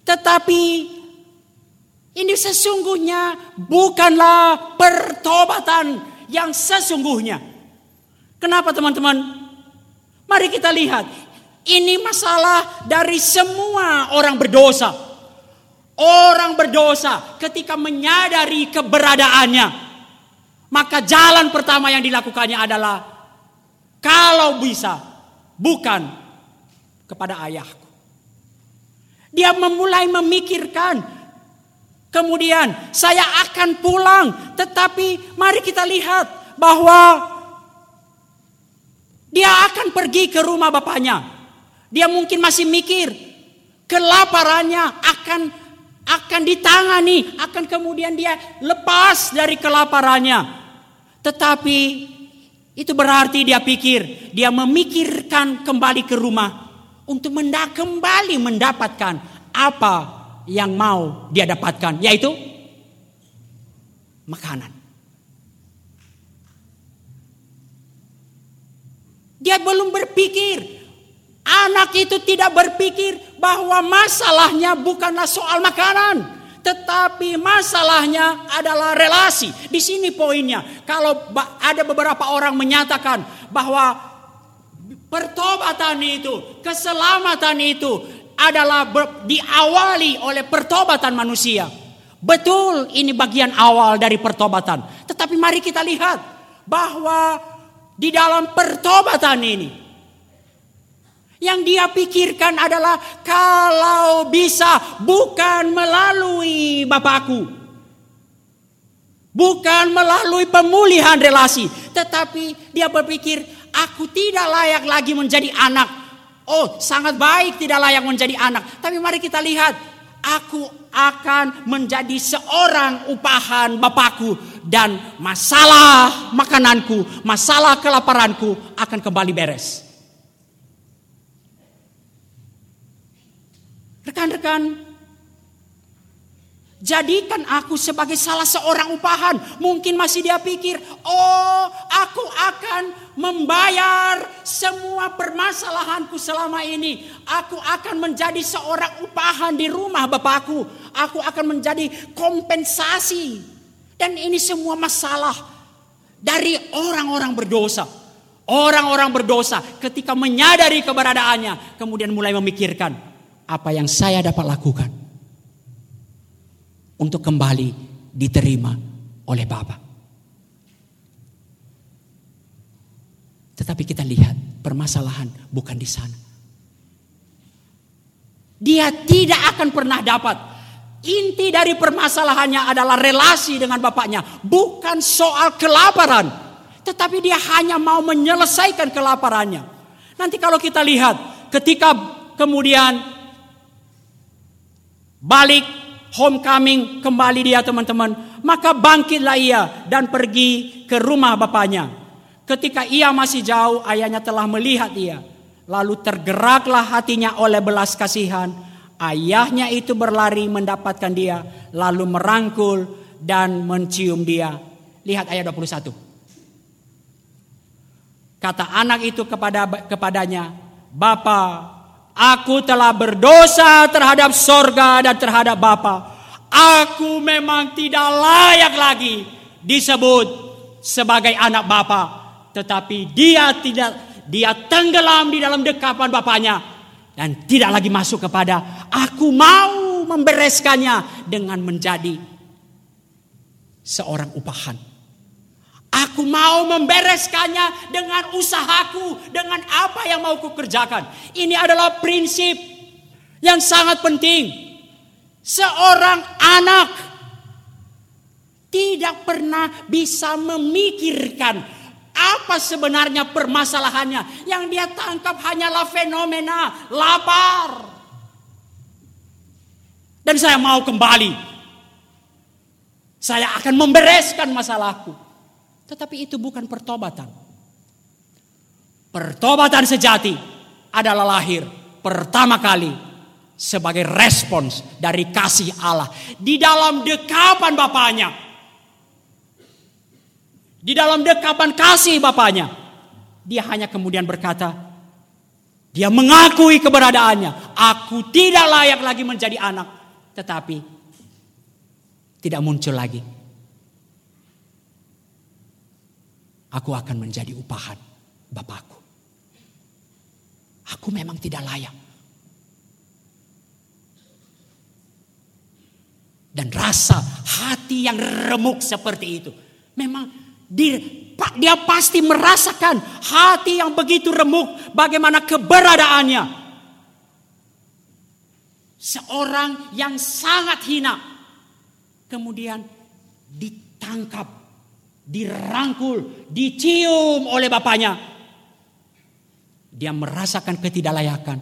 tetapi ini sesungguhnya bukanlah pertobatan yang sesungguhnya. Kenapa teman-teman? Mari kita lihat. Ini masalah dari semua orang berdosa. Orang berdosa ketika menyadari keberadaannya. Maka jalan pertama yang dilakukannya adalah. Kalau bisa bukan kepada ayahku. Dia memulai memikirkan Kemudian saya akan pulang, tetapi mari kita lihat bahwa dia akan pergi ke rumah bapaknya. Dia mungkin masih mikir kelaparannya akan akan ditangani, akan kemudian dia lepas dari kelaparannya. Tetapi itu berarti dia pikir, dia memikirkan kembali ke rumah untuk kembali mendapatkan apa yang mau dia dapatkan, yaitu makanan. Dia belum berpikir, anak itu tidak berpikir bahwa masalahnya bukanlah soal makanan, tetapi masalahnya adalah relasi. Di sini poinnya. Kalau ada beberapa orang menyatakan bahwa pertobatan itu, keselamatan itu adalah diawali oleh pertobatan manusia. Betul ini bagian awal dari pertobatan. Tetapi mari kita lihat bahwa di dalam pertobatan ini yang dia pikirkan adalah kalau bisa bukan melalui Bapakku. Bukan melalui pemulihan relasi. Tetapi dia berpikir aku tidak layak lagi menjadi anak Oh, sangat baik tidak layak menjadi anak. Tapi mari kita lihat, aku akan menjadi seorang upahan Bapakku dan masalah makananku, masalah kelaparanku akan kembali beres. Rekan-rekan, Jadikan aku sebagai salah seorang upahan. Mungkin masih dia pikir, oh aku akan membayar semua permasalahanku selama ini. Aku akan menjadi seorang upahan di rumah Bapakku. Aku akan menjadi kompensasi. Dan ini semua masalah dari orang-orang berdosa. Orang-orang berdosa ketika menyadari keberadaannya. Kemudian mulai memikirkan apa yang saya dapat lakukan untuk kembali diterima oleh Bapa. Tetapi kita lihat permasalahan bukan di sana. Dia tidak akan pernah dapat. Inti dari permasalahannya adalah relasi dengan bapaknya, bukan soal kelaparan. tetapi dia hanya mau menyelesaikan kelaparannya. Nanti kalau kita lihat ketika kemudian balik homecoming kembali dia teman-teman, maka bangkitlah ia dan pergi ke rumah bapaknya. Ketika ia masih jauh, ayahnya telah melihat dia. Lalu tergeraklah hatinya oleh belas kasihan. Ayahnya itu berlari mendapatkan dia, lalu merangkul dan mencium dia. Lihat ayat 21. Kata anak itu kepada kepadanya, "Bapa, Aku telah berdosa terhadap sorga dan terhadap Bapa. Aku memang tidak layak lagi disebut sebagai anak Bapa. Tetapi dia tidak, dia tenggelam di dalam dekapan Bapaknya. Dan tidak lagi masuk kepada aku mau membereskannya dengan menjadi seorang upahan. Aku mau membereskannya dengan usahaku, dengan apa yang mau kukerjakan. Ini adalah prinsip yang sangat penting. Seorang anak tidak pernah bisa memikirkan apa sebenarnya permasalahannya. Yang dia tangkap hanyalah fenomena lapar. Dan saya mau kembali. Saya akan membereskan masalahku. Tetapi itu bukan pertobatan. Pertobatan sejati adalah lahir pertama kali sebagai respons dari kasih Allah di dalam dekapan Bapaknya. Di dalam dekapan kasih Bapaknya. Dia hanya kemudian berkata, dia mengakui keberadaannya. Aku tidak layak lagi menjadi anak. Tetapi tidak muncul lagi aku akan menjadi upahan Bapakku. Aku memang tidak layak. Dan rasa hati yang remuk seperti itu. Memang dia, dia pasti merasakan hati yang begitu remuk. Bagaimana keberadaannya. Seorang yang sangat hina. Kemudian ditangkap dirangkul, dicium oleh bapaknya. Dia merasakan ketidaklayakan.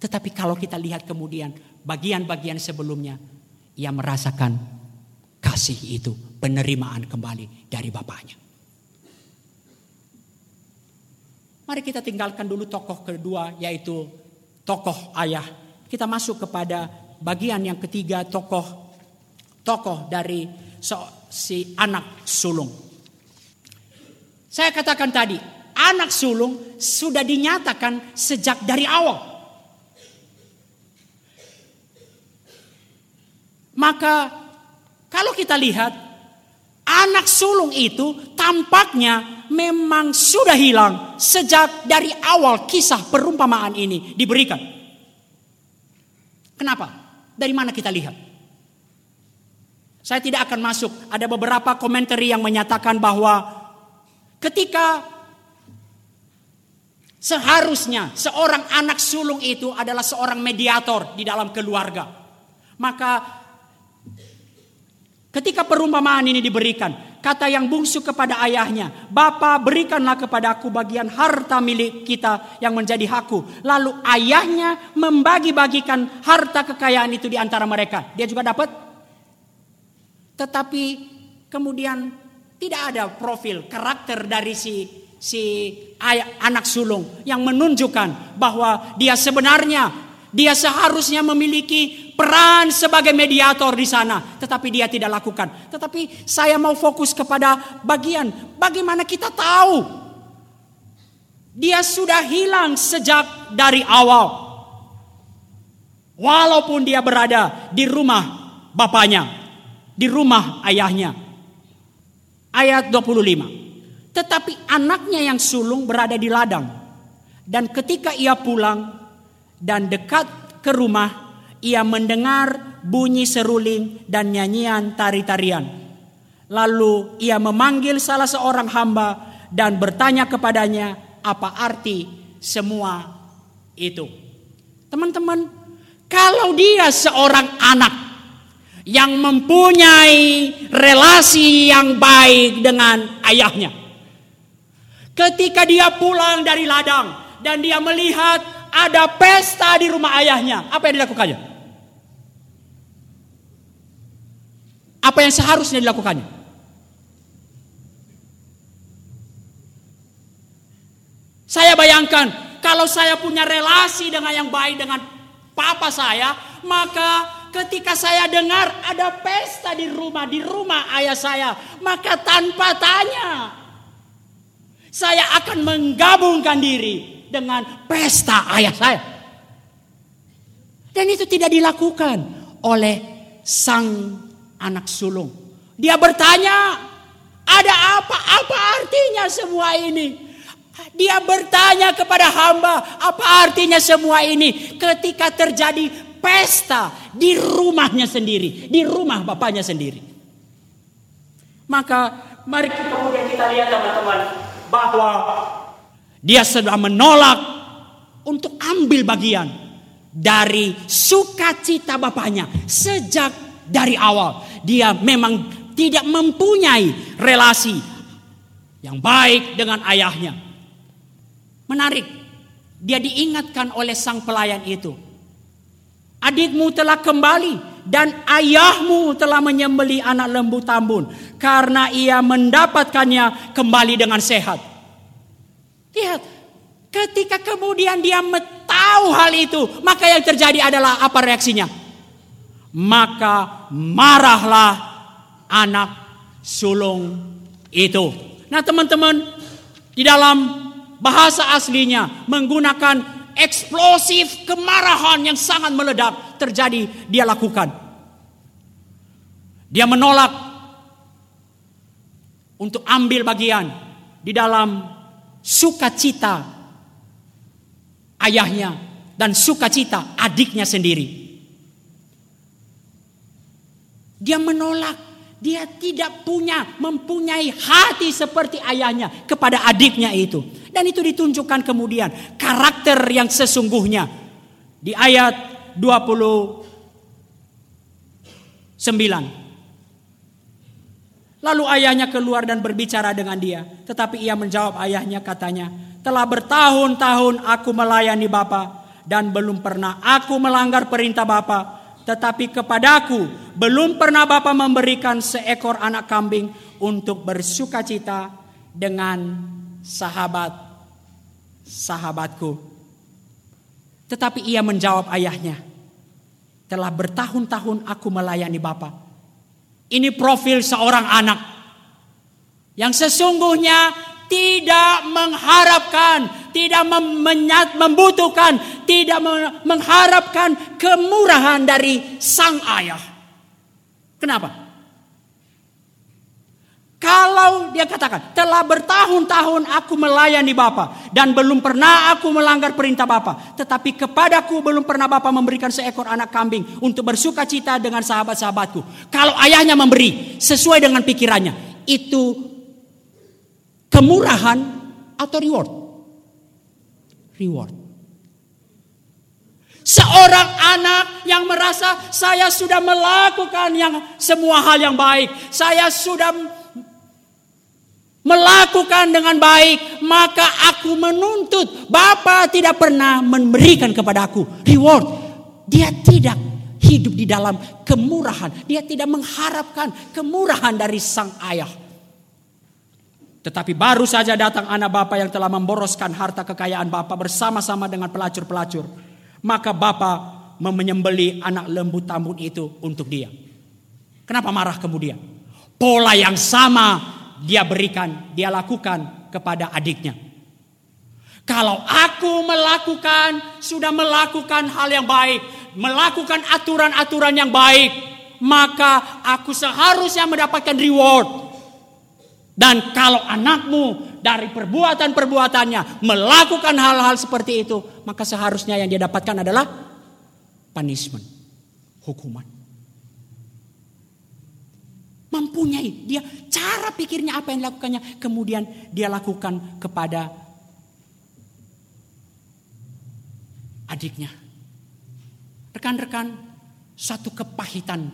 Tetapi kalau kita lihat kemudian bagian-bagian sebelumnya, ia merasakan kasih itu, penerimaan kembali dari bapaknya. Mari kita tinggalkan dulu tokoh kedua yaitu tokoh ayah. Kita masuk kepada bagian yang ketiga tokoh tokoh dari si anak sulung. Saya katakan tadi, anak sulung sudah dinyatakan sejak dari awal. Maka kalau kita lihat anak sulung itu tampaknya memang sudah hilang sejak dari awal kisah perumpamaan ini diberikan. Kenapa? Dari mana kita lihat? Saya tidak akan masuk. Ada beberapa komentar yang menyatakan bahwa Ketika seharusnya seorang anak sulung itu adalah seorang mediator di dalam keluarga. Maka ketika perumpamaan ini diberikan, kata yang bungsu kepada ayahnya, Bapa berikanlah kepadaku bagian harta milik kita yang menjadi hakku. Lalu ayahnya membagi-bagikan harta kekayaan itu di antara mereka. Dia juga dapat. Tetapi kemudian tidak ada profil karakter dari si si anak sulung yang menunjukkan bahwa dia sebenarnya dia seharusnya memiliki peran sebagai mediator di sana, tetapi dia tidak lakukan. Tetapi saya mau fokus kepada bagian bagaimana kita tahu dia sudah hilang sejak dari awal. Walaupun dia berada di rumah bapaknya, di rumah ayahnya, ayat 25. Tetapi anaknya yang sulung berada di ladang. Dan ketika ia pulang dan dekat ke rumah, ia mendengar bunyi seruling dan nyanyian tari-tarian. Lalu ia memanggil salah seorang hamba dan bertanya kepadanya apa arti semua itu. Teman-teman, kalau dia seorang anak yang mempunyai relasi yang baik dengan ayahnya. Ketika dia pulang dari ladang dan dia melihat ada pesta di rumah ayahnya, apa yang dilakukannya? Apa yang seharusnya dilakukannya? Saya bayangkan kalau saya punya relasi dengan yang baik dengan papa saya, maka ketika saya dengar ada pesta di rumah, di rumah ayah saya, maka tanpa tanya saya akan menggabungkan diri dengan pesta ayah saya. Dan itu tidak dilakukan oleh sang anak sulung. Dia bertanya, ada apa? Apa artinya semua ini? Dia bertanya kepada hamba, apa artinya semua ini? Ketika terjadi pesta di rumahnya sendiri, di rumah bapaknya sendiri. Maka mari kita kemudian kita lihat teman-teman bahwa dia sudah menolak untuk ambil bagian dari sukacita bapaknya sejak dari awal. Dia memang tidak mempunyai relasi yang baik dengan ayahnya. Menarik, dia diingatkan oleh sang pelayan itu. Adikmu telah kembali dan ayahmu telah menyembeli anak lembu tambun karena ia mendapatkannya kembali dengan sehat. Lihat, ketika kemudian dia tahu hal itu, maka yang terjadi adalah apa reaksinya? Maka marahlah anak sulung itu. Nah, teman-teman, di dalam bahasa aslinya menggunakan eksplosif kemarahan yang sangat meledak terjadi dia lakukan. Dia menolak untuk ambil bagian di dalam sukacita ayahnya dan sukacita adiknya sendiri. Dia menolak dia tidak punya mempunyai hati seperti ayahnya kepada adiknya itu. Dan itu ditunjukkan kemudian karakter yang sesungguhnya di ayat 29. Lalu ayahnya keluar dan berbicara dengan dia, tetapi ia menjawab ayahnya katanya, "Telah bertahun-tahun aku melayani Bapa dan belum pernah aku melanggar perintah Bapa." Tetapi kepadaku belum pernah Bapak memberikan seekor anak kambing untuk bersuka cita dengan sahabat sahabatku. Tetapi ia menjawab ayahnya, telah bertahun-tahun aku melayani Bapak. Ini profil seorang anak yang sesungguhnya tidak mengharapkan, tidak menyat, membutuhkan, tidak mengharapkan kemurahan dari sang ayah. Kenapa? Kalau dia katakan, telah bertahun-tahun aku melayani Bapa dan belum pernah aku melanggar perintah Bapa, tetapi kepadaku belum pernah Bapa memberikan seekor anak kambing untuk bersuka cita dengan sahabat-sahabatku. Kalau ayahnya memberi sesuai dengan pikirannya, itu Kemurahan atau reward? Reward. Seorang anak yang merasa saya sudah melakukan yang semua hal yang baik, saya sudah melakukan dengan baik, maka aku menuntut Bapak tidak pernah memberikan kepada aku reward. Dia tidak hidup di dalam kemurahan, dia tidak mengharapkan kemurahan dari sang ayah. Tetapi baru saja datang anak bapak yang telah memboroskan harta kekayaan bapak bersama-sama dengan pelacur-pelacur. Maka bapak menyembeli anak lembu tambun itu untuk dia. Kenapa marah kemudian? Pola yang sama dia berikan, dia lakukan kepada adiknya. Kalau aku melakukan, sudah melakukan hal yang baik, melakukan aturan-aturan yang baik, maka aku seharusnya mendapatkan reward. Dan kalau anakmu dari perbuatan-perbuatannya melakukan hal-hal seperti itu, maka seharusnya yang dia dapatkan adalah punishment, hukuman. Mempunyai dia cara pikirnya apa yang dilakukannya, kemudian dia lakukan kepada adiknya. Rekan-rekan, satu kepahitan.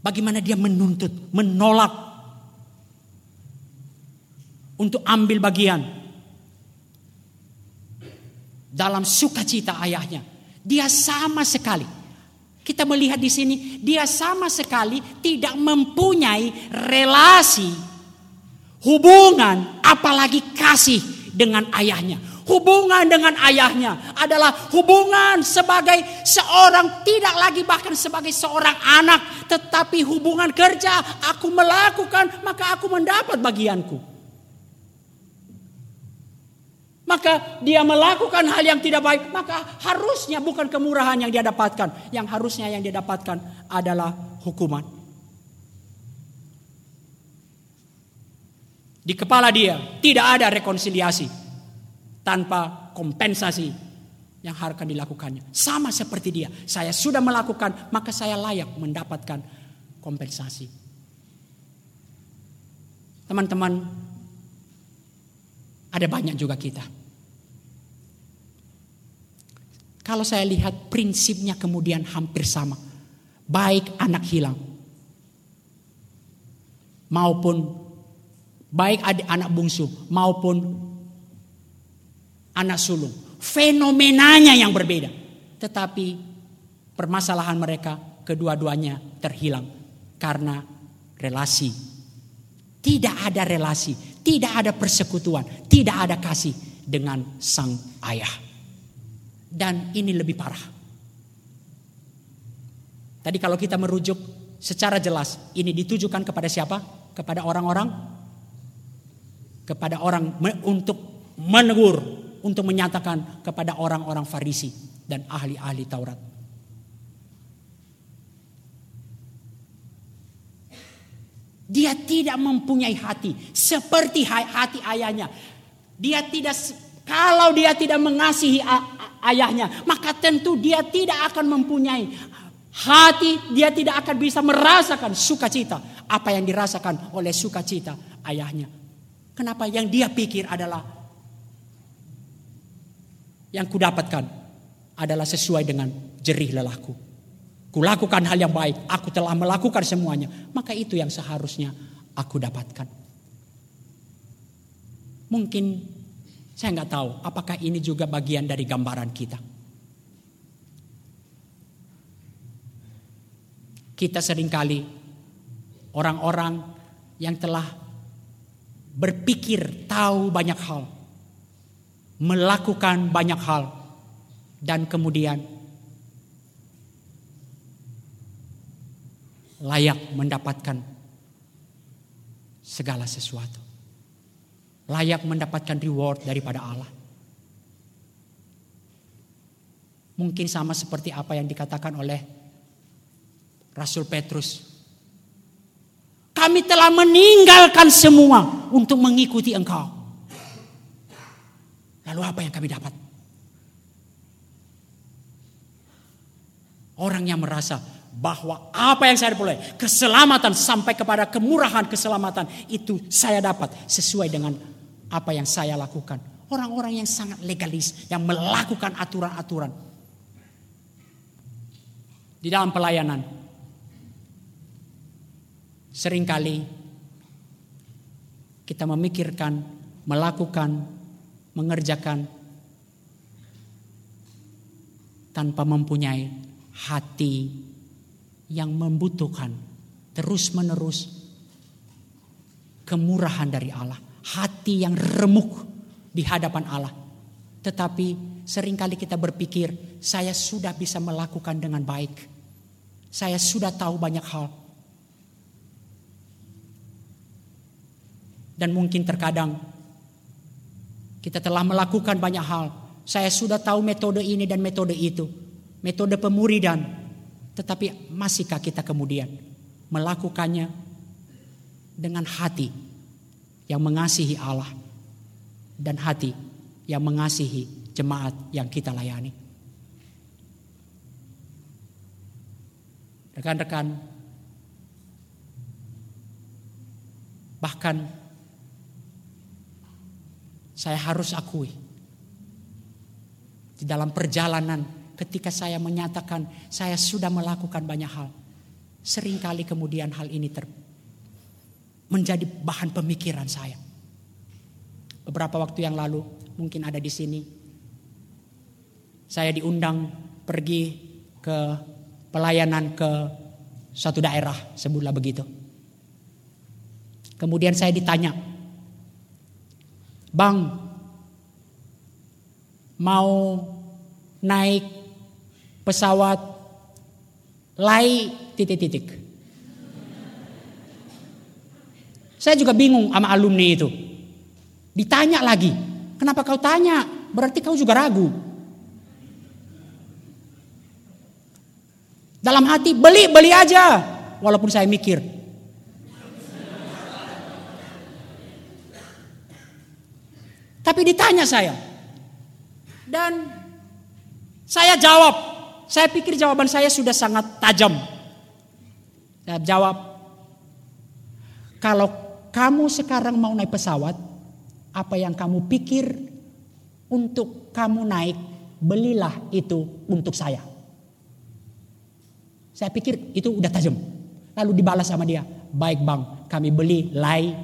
Bagaimana dia menuntut, menolak untuk ambil bagian dalam sukacita ayahnya. Dia sama sekali. Kita melihat di sini, dia sama sekali tidak mempunyai relasi, hubungan, apalagi kasih dengan ayahnya. Hubungan dengan ayahnya adalah hubungan sebagai seorang tidak lagi bahkan sebagai seorang anak, tetapi hubungan kerja. Aku melakukan, maka aku mendapat bagianku. Maka dia melakukan hal yang tidak baik, maka harusnya bukan kemurahan yang dia dapatkan. Yang harusnya yang dia dapatkan adalah hukuman. Di kepala dia tidak ada rekonsiliasi tanpa kompensasi yang harus dilakukannya. Sama seperti dia, saya sudah melakukan, maka saya layak mendapatkan kompensasi. Teman-teman, ada banyak juga kita Kalau saya lihat prinsipnya kemudian hampir sama. Baik anak hilang maupun baik adik anak bungsu maupun anak sulung. Fenomenanya yang berbeda. Tetapi permasalahan mereka kedua-duanya terhilang karena relasi. Tidak ada relasi, tidak ada persekutuan, tidak ada kasih dengan sang ayah. Dan ini lebih parah. Tadi kalau kita merujuk secara jelas, ini ditujukan kepada siapa? Kepada orang-orang kepada orang untuk menegur, untuk menyatakan kepada orang-orang Farisi dan ahli-ahli Taurat. Dia tidak mempunyai hati seperti hati ayahnya. Dia tidak kalau dia tidak mengasihi ayahnya, maka tentu dia tidak akan mempunyai hati, dia tidak akan bisa merasakan sukacita apa yang dirasakan oleh sukacita ayahnya. Kenapa yang dia pikir adalah yang kudapatkan adalah sesuai dengan jerih lelahku. Kulakukan hal yang baik, aku telah melakukan semuanya, maka itu yang seharusnya aku dapatkan. Mungkin saya nggak tahu apakah ini juga bagian dari gambaran kita. Kita sering kali orang-orang yang telah berpikir tahu banyak hal, melakukan banyak hal, dan kemudian layak mendapatkan segala sesuatu layak mendapatkan reward daripada Allah. Mungkin sama seperti apa yang dikatakan oleh Rasul Petrus. Kami telah meninggalkan semua untuk mengikuti engkau. Lalu apa yang kami dapat? Orang yang merasa bahwa apa yang saya peroleh, keselamatan sampai kepada kemurahan keselamatan itu saya dapat sesuai dengan apa yang saya lakukan. Orang-orang yang sangat legalis, yang melakukan aturan-aturan. Di dalam pelayanan, sering kali kita memikirkan, melakukan, mengerjakan tanpa mempunyai hati yang membutuhkan terus-menerus kemurahan dari Allah hati yang remuk di hadapan Allah. Tetapi sering kali kita berpikir, saya sudah bisa melakukan dengan baik. Saya sudah tahu banyak hal. Dan mungkin terkadang kita telah melakukan banyak hal. Saya sudah tahu metode ini dan metode itu. Metode pemuridan. Tetapi masihkah kita kemudian melakukannya dengan hati yang mengasihi Allah dan hati yang mengasihi jemaat yang kita layani. Rekan-rekan, bahkan saya harus akui di dalam perjalanan ketika saya menyatakan saya sudah melakukan banyak hal, sering kali kemudian hal ini ter, menjadi bahan pemikiran saya. beberapa waktu yang lalu, mungkin ada di sini. Saya diundang pergi ke pelayanan ke suatu daerah, sebutlah begitu. Kemudian saya ditanya, Bang, mau naik pesawat lai titik-titik. Saya juga bingung sama alumni itu. Ditanya lagi, kenapa kau tanya? Berarti kau juga ragu. Dalam hati, beli, beli aja. Walaupun saya mikir, Tapi ditanya saya. Dan saya jawab. Saya pikir jawaban saya sudah sangat tajam. Saya jawab. Kalau kamu sekarang mau naik pesawat. Apa yang kamu pikir untuk kamu naik. Belilah itu untuk saya. Saya pikir itu udah tajam. Lalu dibalas sama dia. Baik bang, kami beli lay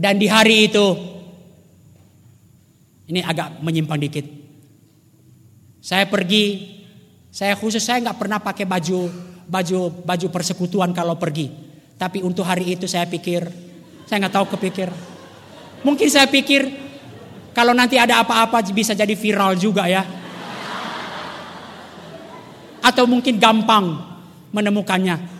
Dan di hari itu, ini agak menyimpang dikit. Saya pergi, saya khusus saya nggak pernah pakai baju baju baju persekutuan kalau pergi. Tapi untuk hari itu saya pikir, saya nggak tahu kepikir. Mungkin saya pikir kalau nanti ada apa-apa bisa jadi viral juga ya. Atau mungkin gampang menemukannya.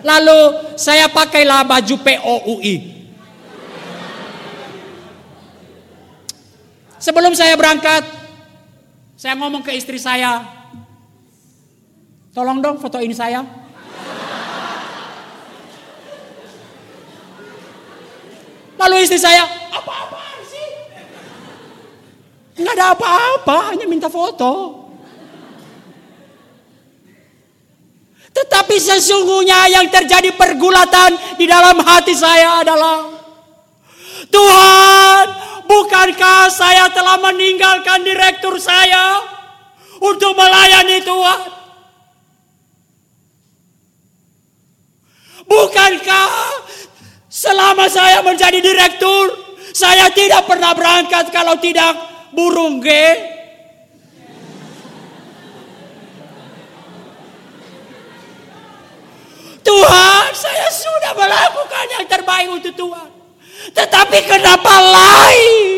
Lalu saya pakailah baju POUI. Sebelum saya berangkat, saya ngomong ke istri saya, tolong dong foto ini saya. Lalu istri saya, apa-apa sih? Nggak ada apa-apa, hanya minta foto. Tetapi sesungguhnya yang terjadi pergulatan di dalam hati saya adalah Tuhan, bukankah saya telah meninggalkan direktur saya untuk melayani Tuhan? Bukankah selama saya menjadi direktur, saya tidak pernah berangkat kalau tidak burung G Tuhan, saya sudah melakukan yang terbaik untuk Tuhan. Tetapi kenapa lain?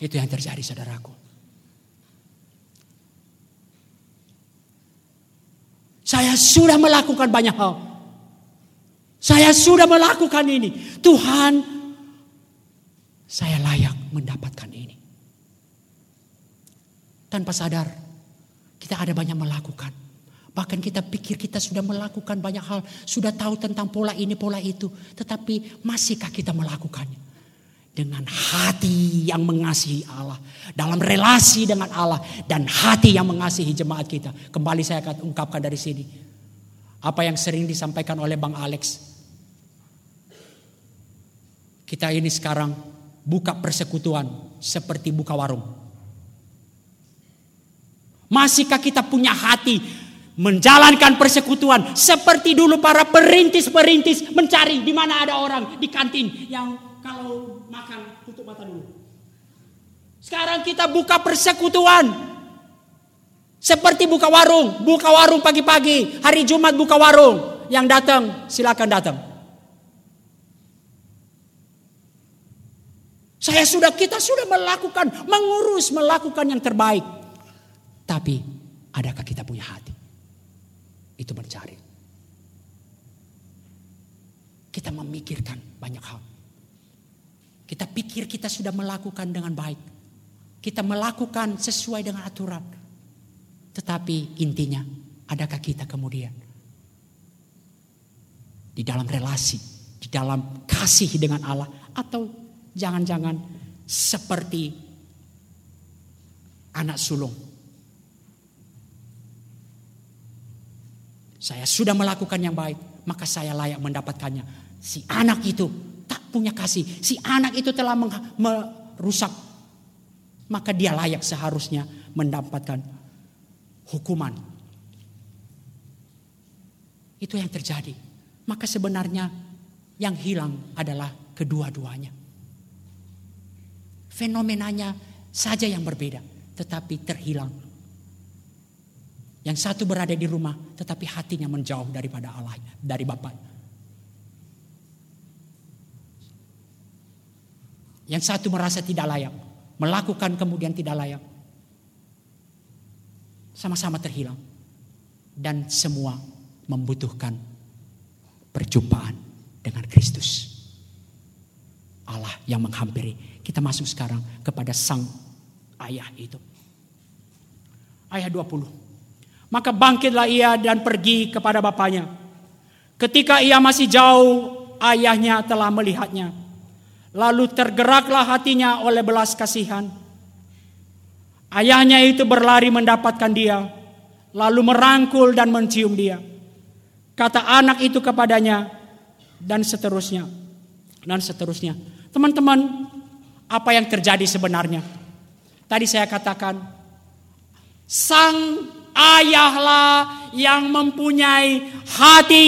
Itu yang terjadi saudaraku. Saya sudah melakukan banyak hal. Saya sudah melakukan ini. Tuhan, saya layak mendapatkan ini. Tanpa sadar, kita ada banyak melakukan. Bahkan kita pikir kita sudah melakukan banyak hal, sudah tahu tentang pola ini, pola itu. Tetapi masihkah kita melakukannya? Dengan hati yang mengasihi Allah. Dalam relasi dengan Allah. Dan hati yang mengasihi jemaat kita. Kembali saya akan ungkapkan dari sini. Apa yang sering disampaikan oleh Bang Alex kita ini sekarang buka persekutuan seperti buka warung. Masihkah kita punya hati menjalankan persekutuan seperti dulu para perintis-perintis mencari di mana ada orang di kantin yang kalau makan tutup mata dulu. Sekarang kita buka persekutuan seperti buka warung, buka warung pagi-pagi, hari Jumat buka warung. Yang datang silakan datang. Saya sudah, kita sudah melakukan, mengurus, melakukan yang terbaik. Tapi, adakah kita punya hati? Itu mencari. Kita memikirkan banyak hal. Kita pikir kita sudah melakukan dengan baik. Kita melakukan sesuai dengan aturan. Tetapi intinya, adakah kita kemudian di dalam relasi, di dalam kasih dengan Allah, atau Jangan-jangan seperti anak sulung Saya sudah melakukan yang baik, maka saya layak mendapatkannya. Si anak itu tak punya kasih. Si anak itu telah merusak. Maka dia layak seharusnya mendapatkan hukuman. Itu yang terjadi. Maka sebenarnya yang hilang adalah kedua-duanya. Fenomenanya saja yang berbeda, tetapi terhilang. Yang satu berada di rumah, tetapi hatinya menjauh daripada Allah, dari Bapak. Yang satu merasa tidak layak, melakukan kemudian tidak layak. Sama-sama terhilang. Dan semua membutuhkan perjumpaan dengan Kristus. Allah yang menghampiri kita masuk sekarang kepada sang ayah itu. Ayah 20. Maka bangkitlah ia dan pergi kepada bapaknya. Ketika ia masih jauh, ayahnya telah melihatnya. Lalu tergeraklah hatinya oleh belas kasihan. Ayahnya itu berlari mendapatkan dia, lalu merangkul dan mencium dia. Kata anak itu kepadanya, dan seterusnya, dan seterusnya. Teman-teman, apa yang terjadi sebenarnya. Tadi saya katakan, sang ayahlah yang mempunyai hati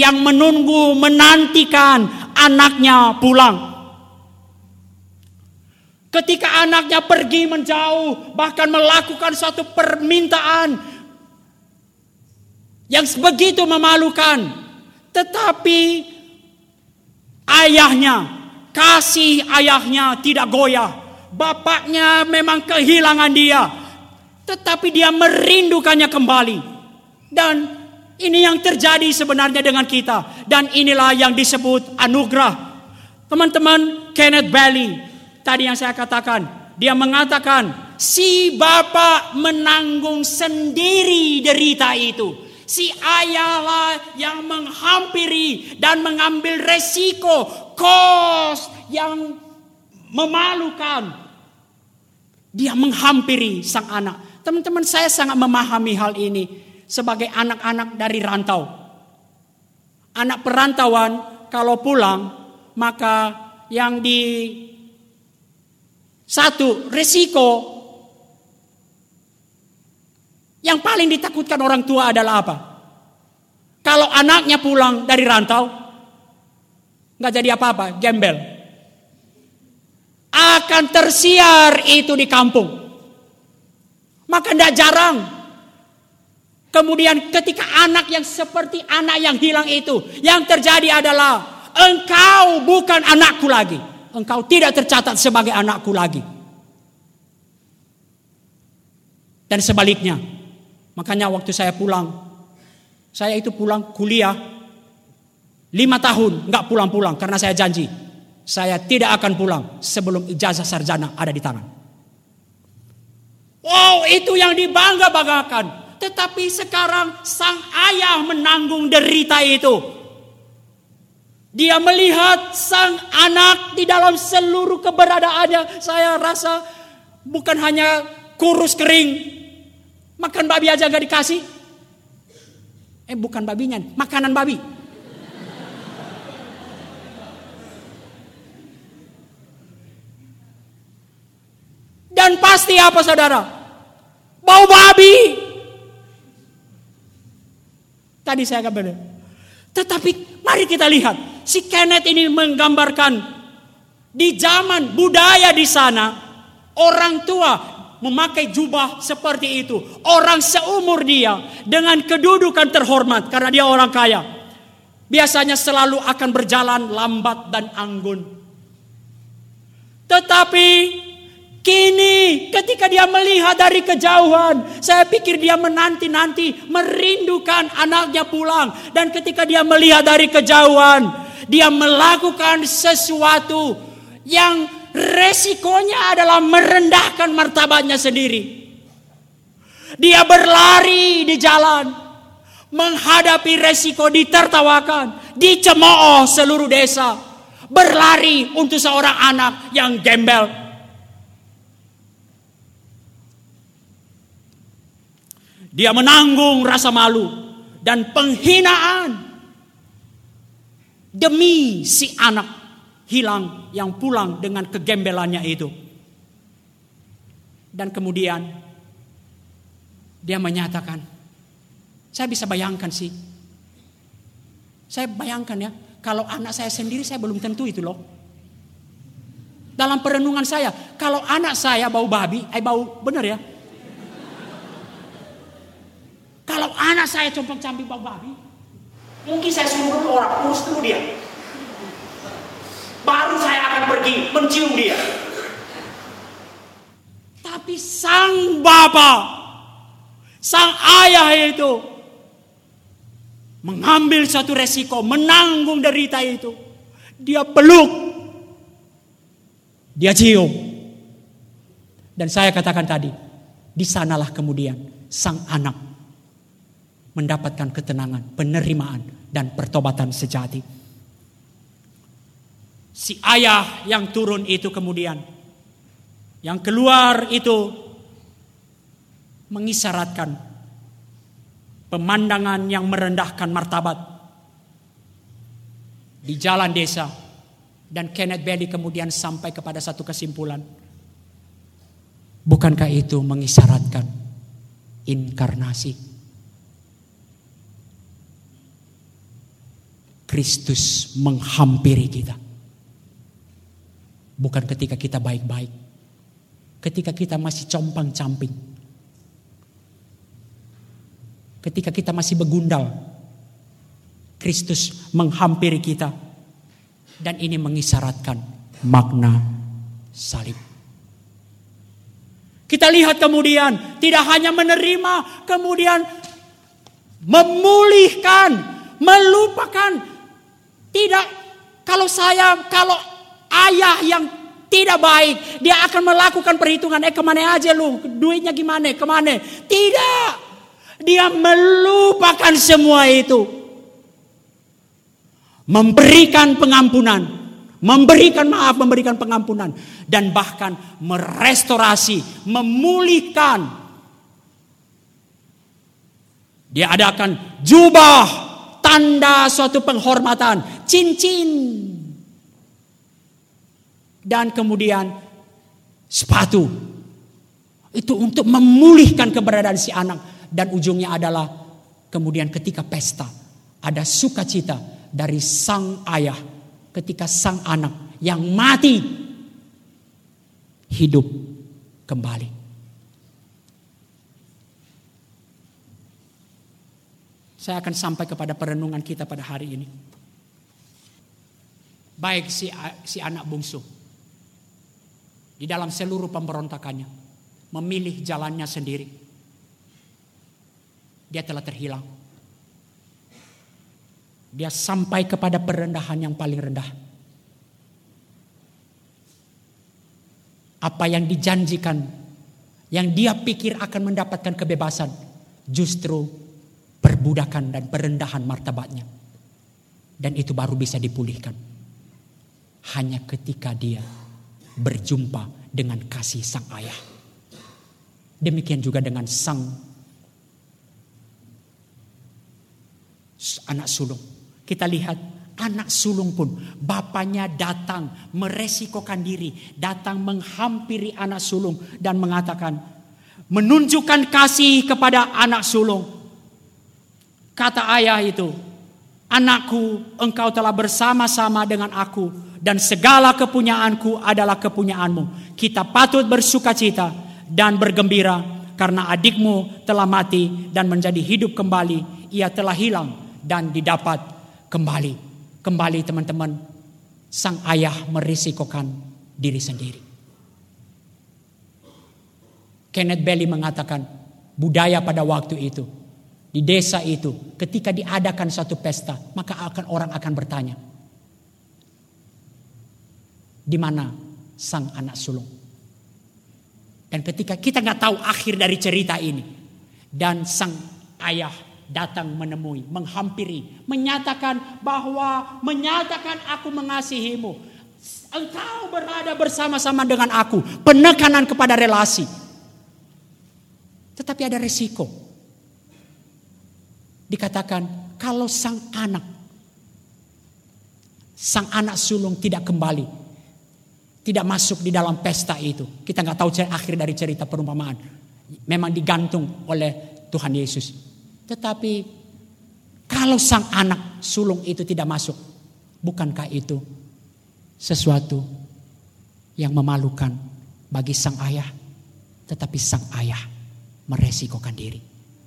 yang menunggu, menantikan anaknya pulang. Ketika anaknya pergi menjauh, bahkan melakukan suatu permintaan yang begitu memalukan, tetapi ayahnya Kasih ayahnya tidak goyah. Bapaknya memang kehilangan dia. Tetapi dia merindukannya kembali. Dan ini yang terjadi sebenarnya dengan kita. Dan inilah yang disebut anugerah. Teman-teman, Kenneth Bailey. Tadi yang saya katakan. Dia mengatakan, si bapak menanggung sendiri derita itu. Si ayahlah yang menghampiri dan mengambil resiko kos yang memalukan. Dia menghampiri sang anak. Teman-teman saya sangat memahami hal ini sebagai anak-anak dari rantau. Anak perantauan kalau pulang maka yang di satu resiko yang paling ditakutkan orang tua adalah apa? Kalau anaknya pulang dari rantau, nggak jadi apa-apa, gembel. Akan tersiar itu di kampung. Maka tidak jarang. Kemudian ketika anak yang seperti anak yang hilang itu. Yang terjadi adalah engkau bukan anakku lagi. Engkau tidak tercatat sebagai anakku lagi. Dan sebaliknya. Makanya waktu saya pulang. Saya itu pulang kuliah Lima tahun nggak pulang-pulang karena saya janji. Saya tidak akan pulang sebelum ijazah sarjana ada di tangan. Wow, itu yang dibangga-banggakan. Tetapi sekarang sang ayah menanggung derita itu. Dia melihat sang anak di dalam seluruh keberadaannya. Saya rasa bukan hanya kurus kering. Makan babi aja gak dikasih. Eh bukan babinya, makanan babi. Dan pasti apa saudara? Bau babi. Tadi saya katakan. Tetapi mari kita lihat. Si Kenneth ini menggambarkan. Di zaman budaya di sana. Orang tua memakai jubah seperti itu. Orang seumur dia. Dengan kedudukan terhormat. Karena dia orang kaya. Biasanya selalu akan berjalan lambat dan anggun. Tetapi Kini ketika dia melihat dari kejauhan, saya pikir dia menanti-nanti, merindukan anaknya pulang. Dan ketika dia melihat dari kejauhan, dia melakukan sesuatu yang resikonya adalah merendahkan martabatnya sendiri. Dia berlari di jalan, menghadapi resiko ditertawakan, dicemooh seluruh desa, berlari untuk seorang anak yang gembel, Dia menanggung rasa malu. dan penghinaan demi si anak hilang yang pulang dengan kegembelannya itu. Dan kemudian dia menyatakan, saya bisa bayangkan sih. Saya bayangkan ya, kalau anak saya sendiri saya belum tentu itu loh. Dalam perenungan saya, kalau anak saya bau babi, eh bau bener ya. Kalau anak saya compang camping bau babi, mungkin saya suruh orang urus dulu dia. Baru saya akan pergi mencium dia. Tapi sang bapak, sang ayah itu mengambil satu resiko, menanggung derita itu. Dia peluk, dia cium. Dan saya katakan tadi, di sanalah kemudian sang anak mendapatkan ketenangan, penerimaan, dan pertobatan sejati. Si ayah yang turun itu kemudian, yang keluar itu mengisyaratkan pemandangan yang merendahkan martabat di jalan desa dan Kenneth Bailey kemudian sampai kepada satu kesimpulan. Bukankah itu mengisyaratkan inkarnasi? Kristus menghampiri kita bukan ketika kita baik-baik. Ketika kita masih compang-camping. Ketika kita masih begundal Kristus menghampiri kita. Dan ini mengisyaratkan makna salib. Kita lihat kemudian tidak hanya menerima kemudian memulihkan melupakan. Tidak, kalau saya, kalau ayah yang tidak baik, dia akan melakukan perhitungan, eh ke mana aja lu, duitnya gimana, ke mana. Tidak, dia melupakan semua itu. Memberikan pengampunan, memberikan maaf, memberikan pengampunan. Dan bahkan merestorasi, memulihkan. Dia adakan jubah tanda suatu penghormatan, cincin. Dan kemudian sepatu. Itu untuk memulihkan keberadaan si anak. Dan ujungnya adalah kemudian ketika pesta. Ada sukacita dari sang ayah ketika sang anak yang mati hidup kembali. Saya akan sampai kepada perenungan kita pada hari ini. Baik si, si anak bungsu. Di dalam seluruh pemberontakannya. Memilih jalannya sendiri. Dia telah terhilang. Dia sampai kepada perendahan yang paling rendah. Apa yang dijanjikan, yang dia pikir akan mendapatkan kebebasan, justru perbudakan dan perendahan martabatnya. Dan itu baru bisa dipulihkan. Hanya ketika dia berjumpa dengan kasih sang ayah. Demikian juga dengan sang anak sulung. Kita lihat anak sulung pun bapaknya datang meresikokan diri, datang menghampiri anak sulung dan mengatakan menunjukkan kasih kepada anak sulung Kata ayah itu, anakku engkau telah bersama-sama dengan aku dan segala kepunyaanku adalah kepunyaanmu. Kita patut bersuka cita dan bergembira karena adikmu telah mati dan menjadi hidup kembali. Ia telah hilang dan didapat kembali. Kembali teman-teman, sang ayah merisikokan diri sendiri. Kenneth Bailey mengatakan budaya pada waktu itu di desa itu ketika diadakan suatu pesta maka akan orang akan bertanya di mana sang anak sulung? Dan ketika kita nggak tahu akhir dari cerita ini dan sang ayah datang menemui menghampiri menyatakan bahwa menyatakan aku mengasihimu. Engkau berada bersama-sama dengan aku. Penekanan kepada relasi. Tetapi ada resiko dikatakan kalau sang anak sang anak sulung tidak kembali tidak masuk di dalam pesta itu kita nggak tahu akhir dari cerita perumpamaan. Memang digantung oleh Tuhan Yesus. Tetapi kalau sang anak sulung itu tidak masuk bukankah itu sesuatu yang memalukan bagi sang ayah? Tetapi sang ayah meresikokan diri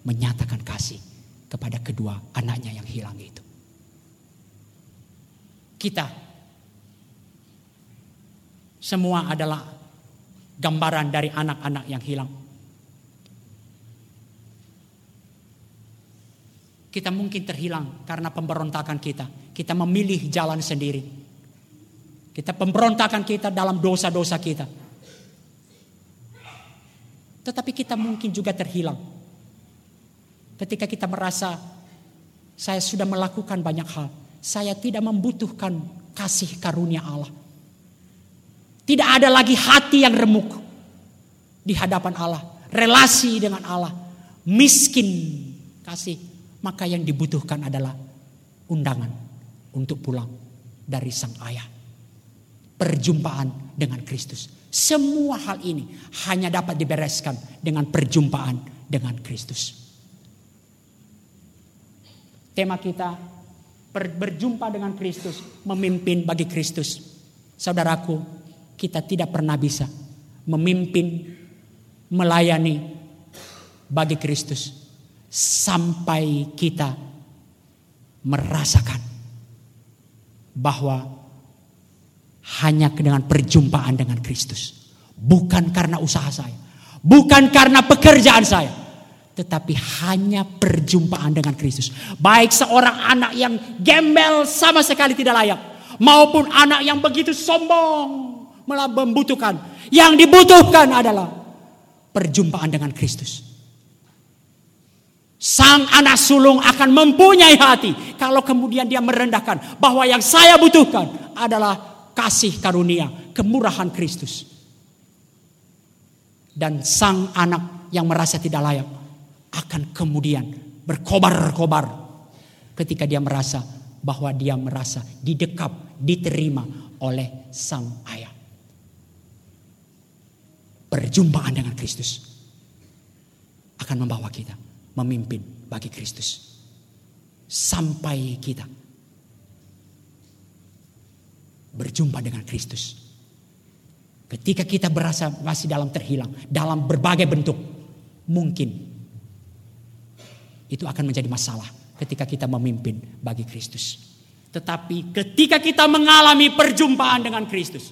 menyatakan kasih kepada kedua anaknya yang hilang itu. Kita semua adalah gambaran dari anak-anak yang hilang. Kita mungkin terhilang karena pemberontakan kita. Kita memilih jalan sendiri. Kita pemberontakan kita dalam dosa-dosa kita. Tetapi kita mungkin juga terhilang Ketika kita merasa saya sudah melakukan banyak hal, saya tidak membutuhkan kasih karunia Allah. Tidak ada lagi hati yang remuk di hadapan Allah, relasi dengan Allah, miskin kasih, maka yang dibutuhkan adalah undangan untuk pulang dari sang ayah. Perjumpaan dengan Kristus. Semua hal ini hanya dapat dibereskan dengan perjumpaan dengan Kristus. Tema kita berjumpa dengan Kristus, memimpin bagi Kristus. Saudaraku, kita tidak pernah bisa memimpin, melayani bagi Kristus sampai kita merasakan bahwa hanya dengan perjumpaan dengan Kristus, bukan karena usaha saya, bukan karena pekerjaan saya, tetapi hanya perjumpaan dengan Kristus. Baik seorang anak yang gembel sama sekali tidak layak, maupun anak yang begitu sombong membutuhkan. Yang dibutuhkan adalah perjumpaan dengan Kristus. Sang anak sulung akan mempunyai hati kalau kemudian dia merendahkan bahwa yang saya butuhkan adalah kasih karunia, kemurahan Kristus. Dan sang anak yang merasa tidak layak akan kemudian berkobar-kobar ketika dia merasa bahwa dia merasa didekap, diterima oleh sang ayah. Perjumpaan dengan Kristus akan membawa kita memimpin bagi Kristus. Sampai kita berjumpa dengan Kristus. Ketika kita berasa masih dalam terhilang, dalam berbagai bentuk, mungkin itu akan menjadi masalah ketika kita memimpin bagi Kristus. Tetapi ketika kita mengalami perjumpaan dengan Kristus.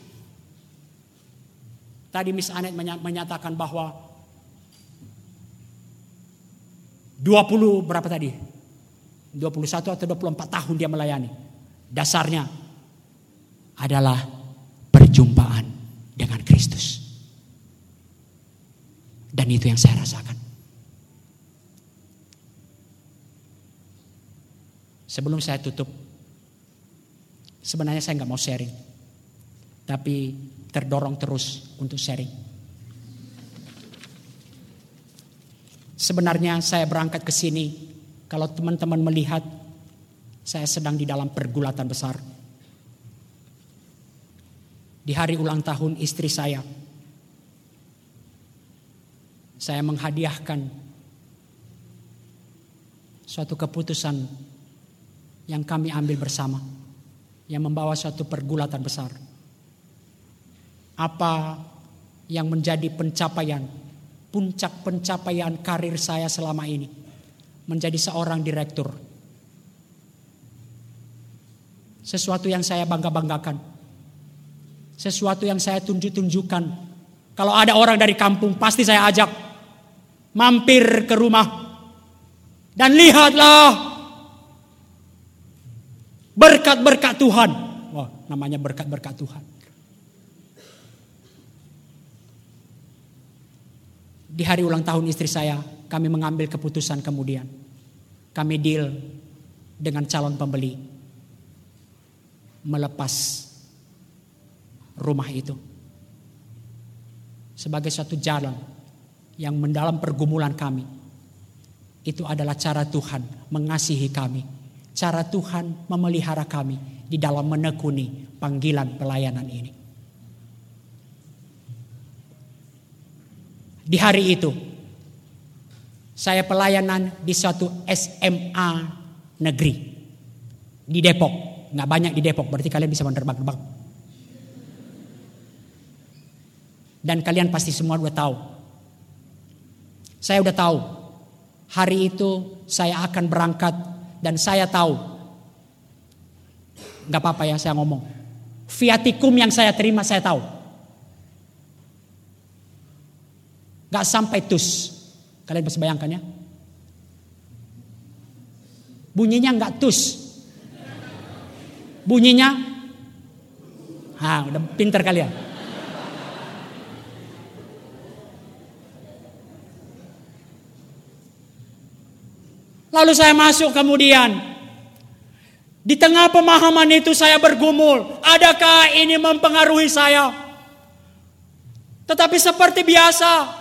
Tadi Miss Anet menyatakan bahwa 20 berapa tadi? 21 atau 24 tahun dia melayani. Dasarnya adalah perjumpaan dengan Kristus. Dan itu yang saya rasakan. Sebelum saya tutup, sebenarnya saya nggak mau sharing, tapi terdorong terus untuk sharing. Sebenarnya saya berangkat ke sini, kalau teman-teman melihat saya sedang di dalam pergulatan besar. Di hari ulang tahun istri saya, saya menghadiahkan suatu keputusan yang kami ambil bersama yang membawa suatu pergulatan besar. Apa yang menjadi pencapaian, puncak pencapaian karir saya selama ini menjadi seorang direktur. Sesuatu yang saya bangga-banggakan. Sesuatu yang saya tunjuk-tunjukkan. Kalau ada orang dari kampung pasti saya ajak mampir ke rumah. Dan lihatlah Berkat-berkat Tuhan. Wah, namanya berkat-berkat Tuhan. Di hari ulang tahun istri saya, kami mengambil keputusan kemudian. Kami deal dengan calon pembeli. Melepas rumah itu. Sebagai suatu jalan yang mendalam pergumulan kami. Itu adalah cara Tuhan mengasihi kami. Cara Tuhan memelihara kami di dalam menekuni panggilan pelayanan ini. Di hari itu, saya pelayanan di suatu SMA negeri di Depok. Nggak banyak di Depok, berarti kalian bisa menerbang-terbang. Dan kalian pasti semua udah tahu. Saya udah tahu. Hari itu saya akan berangkat dan saya tahu. Nggak apa-apa ya saya ngomong. Viatikum yang saya terima saya tahu. Gak sampai tus. Kalian bisa bayangkan ya. Bunyinya nggak tus. Bunyinya, ah udah pinter kalian. Lalu saya masuk kemudian. Di tengah pemahaman itu saya bergumul. Adakah ini mempengaruhi saya? Tetapi seperti biasa,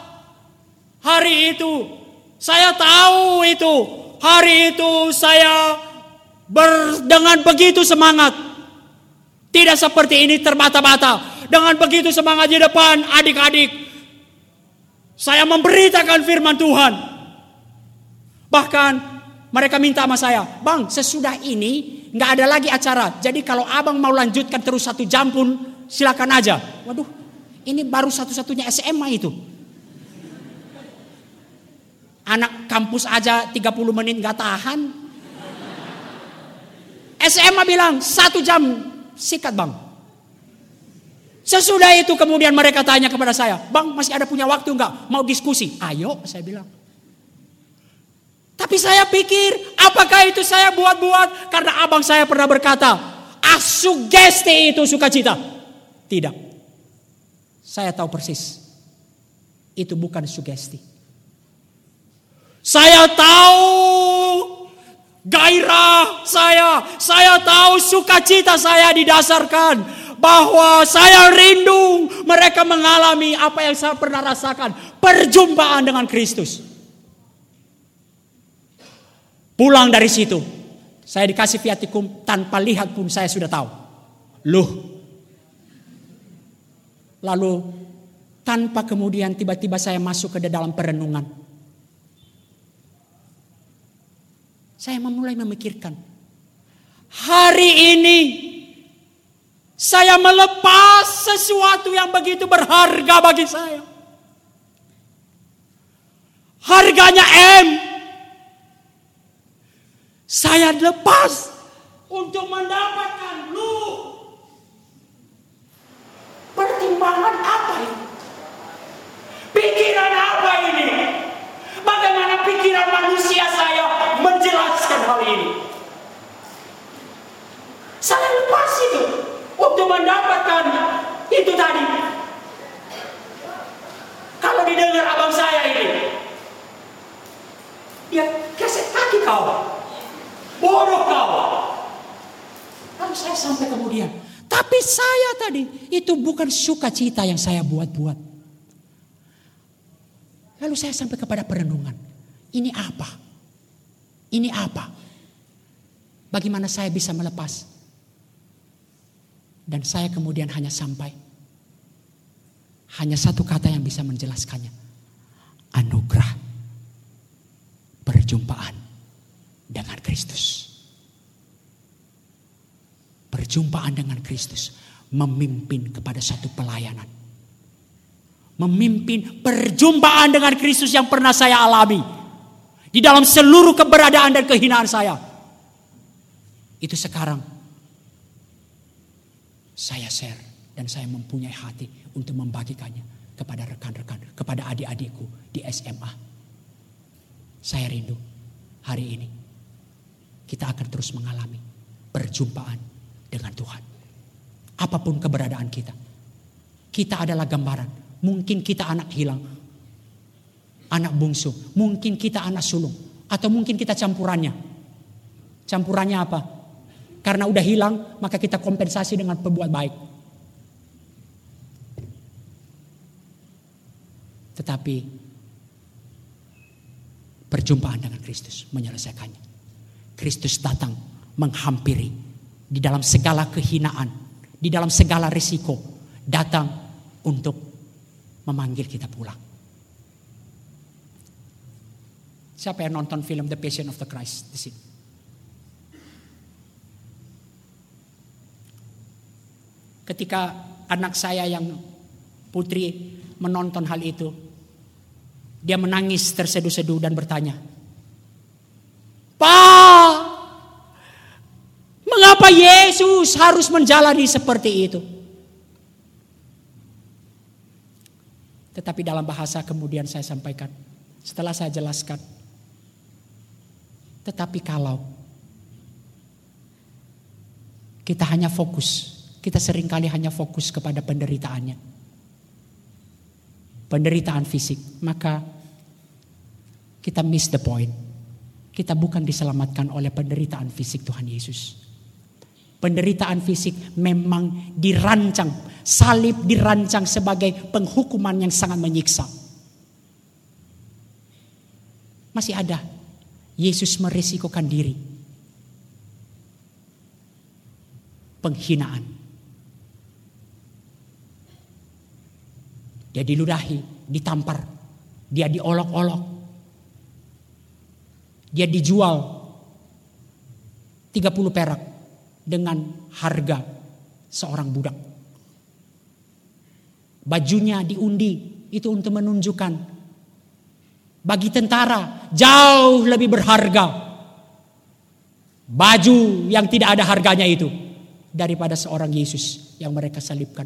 Hari itu saya tahu itu. Hari itu saya ber, dengan begitu semangat. Tidak seperti ini terbata-bata. Dengan begitu semangat di depan adik-adik. Saya memberitakan firman Tuhan. Bahkan mereka minta sama saya, Bang sesudah ini nggak ada lagi acara. Jadi kalau abang mau lanjutkan terus satu jam pun silakan aja. Waduh, ini baru satu-satunya SMA itu. Anak kampus aja 30 menit gak tahan. SMA bilang satu jam sikat bang. Sesudah itu kemudian mereka tanya kepada saya, bang masih ada punya waktu nggak? Mau diskusi? Ayo, saya bilang. Tapi saya pikir, apakah itu saya buat-buat? Karena abang saya pernah berkata, asugesti itu sukacita. Tidak. Saya tahu persis. Itu bukan sugesti. Saya tahu gairah saya, saya tahu sukacita saya didasarkan bahwa saya rindu mereka mengalami apa yang saya pernah rasakan, perjumpaan dengan Kristus. Pulang dari situ, saya dikasih viatikum tanpa lihat pun saya sudah tahu. Loh. Lalu tanpa kemudian tiba-tiba saya masuk ke dalam perenungan. Saya memulai memikirkan. Hari ini saya melepas sesuatu yang begitu berharga bagi saya. Harganya M. Saya lepas untuk mendapatkan lu. Pertimbangan apa ini? Pikiran apa ini? Bagaimana pikiran manusia saya menjelaskan hal ini? Saya lepas itu untuk mendapatkan itu tadi. Kalau didengar abang saya ini, dia keset kaki kau, bodoh kau. Lalu saya sampai kemudian, tapi saya tadi itu bukan sukacita yang saya buat-buat. Lalu saya sampai kepada perenungan. Ini apa? Ini apa? Bagaimana saya bisa melepas? Dan saya kemudian hanya sampai. Hanya satu kata yang bisa menjelaskannya. Anugerah. Perjumpaan dengan Kristus. Perjumpaan dengan Kristus. Memimpin kepada satu pelayanan memimpin perjumpaan dengan Kristus yang pernah saya alami. Di dalam seluruh keberadaan dan kehinaan saya. Itu sekarang saya share dan saya mempunyai hati untuk membagikannya kepada rekan-rekan, kepada adik-adikku di SMA. Saya rindu hari ini kita akan terus mengalami perjumpaan dengan Tuhan. Apa pun keberadaan kita. Kita adalah gambaran Mungkin kita anak hilang. Anak bungsu. Mungkin kita anak sulung. Atau mungkin kita campurannya. Campurannya apa? Karena udah hilang, maka kita kompensasi dengan perbuat baik. Tetapi perjumpaan dengan Kristus menyelesaikannya. Kristus datang menghampiri di dalam segala kehinaan, di dalam segala risiko, datang untuk memanggil kita pulang. Siapa yang nonton film The Passion of the Christ di sini? Ketika anak saya yang putri menonton hal itu, dia menangis terseduh-seduh dan bertanya, Pak, mengapa Yesus harus menjalani seperti itu? Tetapi dalam bahasa kemudian saya sampaikan, setelah saya jelaskan, tetapi kalau kita hanya fokus kita sering kali hanya fokus kepada penderitaannya. Penderitaan fisik, maka kita miss the point. Kita bukan diselamatkan oleh penderitaan fisik Tuhan Yesus. Penderitaan fisik memang dirancang, salib dirancang sebagai penghukuman yang sangat menyiksa. Masih ada Yesus merisikokan diri. Penghinaan, Dia diludahi, ditampar, dia diolok-olok. Dia dijual 30 perak dengan harga seorang budak. Bajunya diundi itu untuk menunjukkan bagi tentara jauh lebih berharga baju yang tidak ada harganya itu daripada seorang Yesus yang mereka salibkan.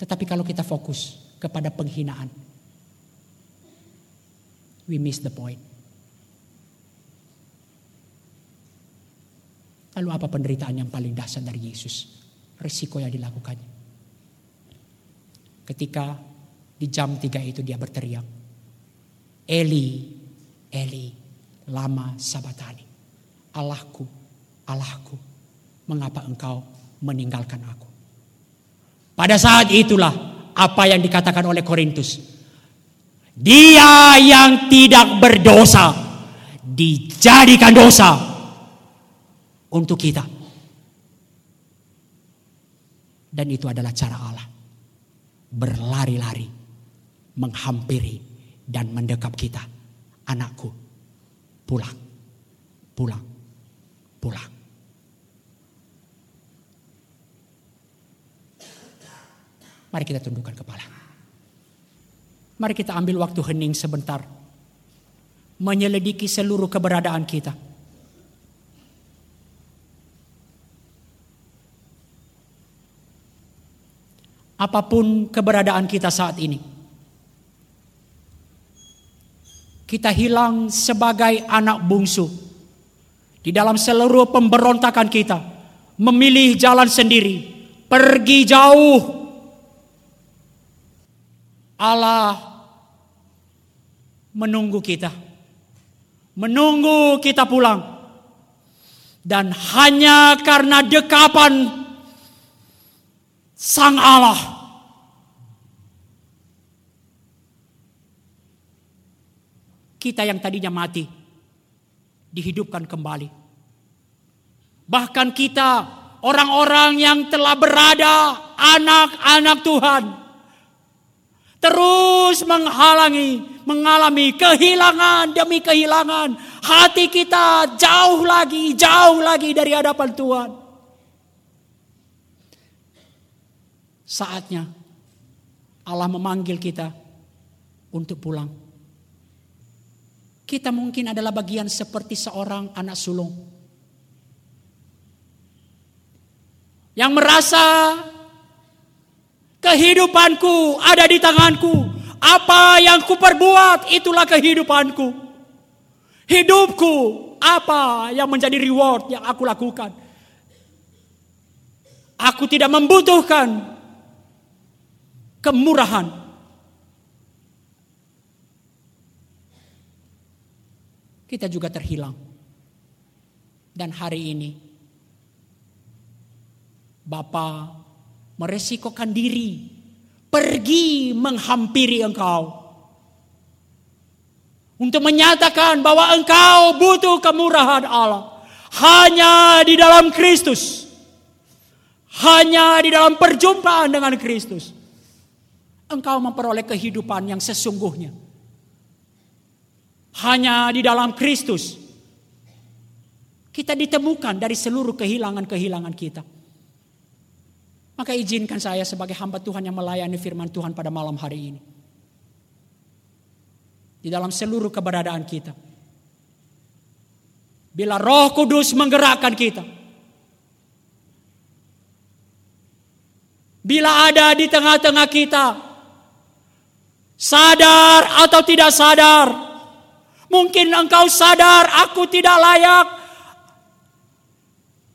Tetapi kalau kita fokus kepada penghinaan, we miss the point. Lalu apa penderitaan yang paling dahsyat dari Yesus? Risiko yang dilakukannya. Ketika di jam tiga itu dia berteriak, Eli, Eli, lama sabatani. Allahku, Allahku, mengapa engkau meninggalkan aku? Pada saat itulah apa yang dikatakan oleh Korintus. Dia yang tidak berdosa dijadikan dosa untuk kita. Dan itu adalah cara Allah. Berlari-lari, menghampiri dan mendekap kita. Anakku, pulang, pulang, pulang. Mari kita tundukkan kepala. Mari kita ambil waktu hening sebentar. Menyelidiki seluruh keberadaan kita. Apa pun keberadaan kita saat ini. Kita hilang sebagai anak bungsu. Di dalam seluruh pemberontakan kita. Memilih jalan sendiri. Pergi jauh Allah menunggu kita. Menunggu kita pulang. Dan hanya karena dekapan Sang Allah kita yang tadinya mati dihidupkan kembali. Bahkan kita orang-orang yang telah berada anak-anak Tuhan Terus menghalangi, mengalami kehilangan demi kehilangan. Hati kita jauh lagi, jauh lagi dari hadapan Tuhan. Saatnya Allah memanggil kita untuk pulang. Kita mungkin adalah bagian seperti seorang anak sulung. Yang merasa Kehidupanku ada di tanganku. Apa yang kuperbuat itulah kehidupanku. Hidupku apa yang menjadi reward yang aku lakukan. Aku tidak membutuhkan kemurahan. Kita juga terhilang. Dan hari ini Bapak meresikokan diri pergi menghampiri engkau. Untuk menyatakan bahwa engkau butuh kemurahan Allah. Hanya di dalam Kristus. Hanya di dalam perjumpaan dengan Kristus. Engkau memperoleh kehidupan yang sesungguhnya. Hanya di dalam Kristus. Kita ditemukan dari seluruh kehilangan-kehilangan kita. Maka izinkan saya sebagai hamba Tuhan yang melayani firman Tuhan pada malam hari ini. Di dalam seluruh keberadaan kita Bila Roh Kudus menggerakkan kita. Bila ada di tengah-tengah kita, sadar atau tidak sadar, mungkin engkau sadar aku tidak layak,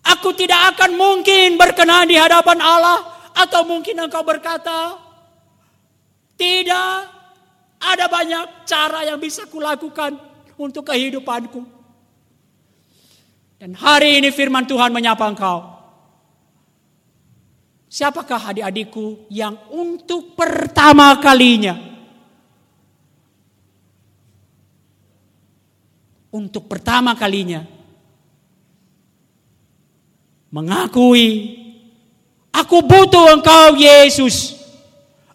aku tidak akan mungkin berkenan di hadapan Allah, atau mungkin engkau berkata, tidak ada banyak cara yang bisa kulakukan untuk kehidupanku. Dan hari ini firman Tuhan menyapa engkau. Siapakah adik-adikku yang untuk pertama kalinya untuk pertama kalinya mengakui aku butuh engkau Yesus.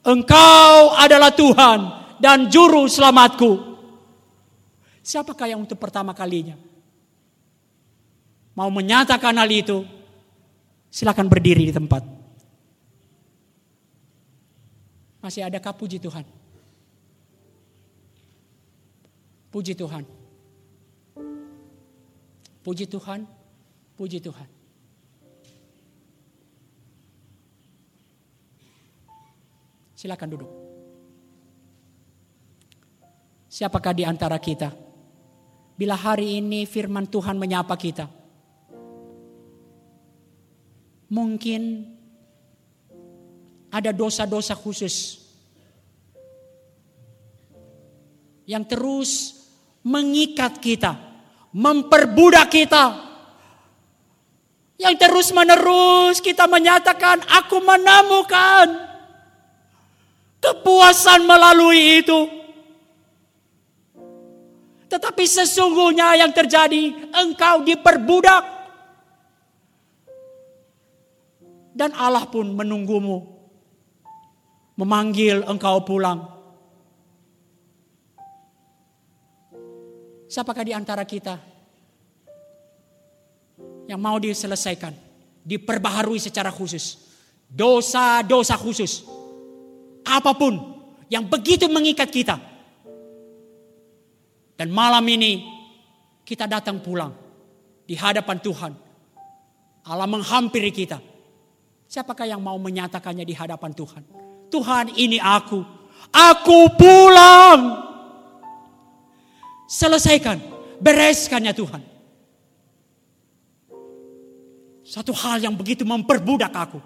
Engkau adalah Tuhan dan juru selamatku. Siapakah yang untuk pertama kalinya mau menyatakan hal itu, silakan berdiri di tempat. Masih adakah puji Tuhan? Puji Tuhan. Puji Tuhan. Puji Tuhan. Silakan duduk. Siapakah di antara kita? Bila hari ini firman Tuhan menyapa kita, mungkin ada dosa-dosa khusus yang terus mengikat kita, memperbudak kita. Yang terus menerus kita menyatakan aku menemukan kepuasan melalui itu. Tetapi sesungguhnya yang terjadi engkau diperbudak Dan Allah pun menunggumu. Memanggil engkau pulang. Siapakah di antara kita yang mau diselesaikan, diperbaharui secara khusus, dosa-dosa khusus, apa pun yang begitu mengikat kita, dan malam ini kita datang pulang di hadapan Tuhan. Allah menghampiri kita. Siapakah yang mau menyatakannya di hadapan Tuhan? Tuhan ini aku. Aku pulang. Selesaikan. Bereskannya Tuhan. Satu hal yang begitu memperbudak aku.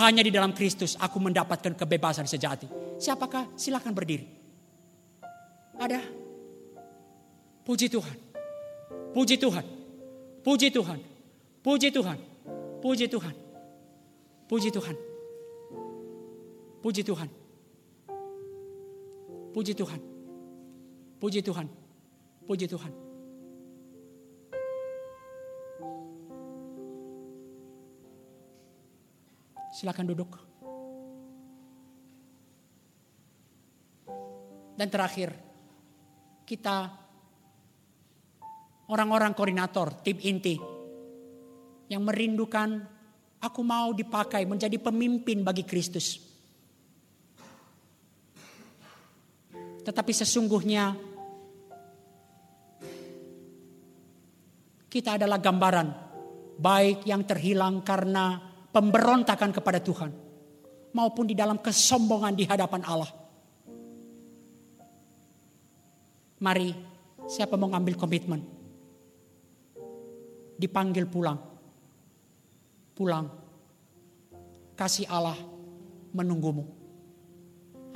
Hanya di dalam Kristus aku mendapatkan kebebasan sejati. Siapakah? Silakan berdiri. Ada? Puji Tuhan. Puji Tuhan. Puji Tuhan. Puji Tuhan. Puji Tuhan. Puji Tuhan. Puji Tuhan. Puji Tuhan. Puji Tuhan. Puji Tuhan. Silakan duduk. Dan terakhir, kita orang-orang koordinator, tim inti yang merindukan Aku mau dipakai menjadi pemimpin bagi Kristus. Tetapi sesungguhnya kita adalah gambaran baik yang terhilang karena pemberontakan kepada Tuhan maupun di dalam kesombongan di hadapan Allah. Mari, siapa mau ngambil komitmen? Dipanggil pulang pulang. Kasih Allah menunggumu.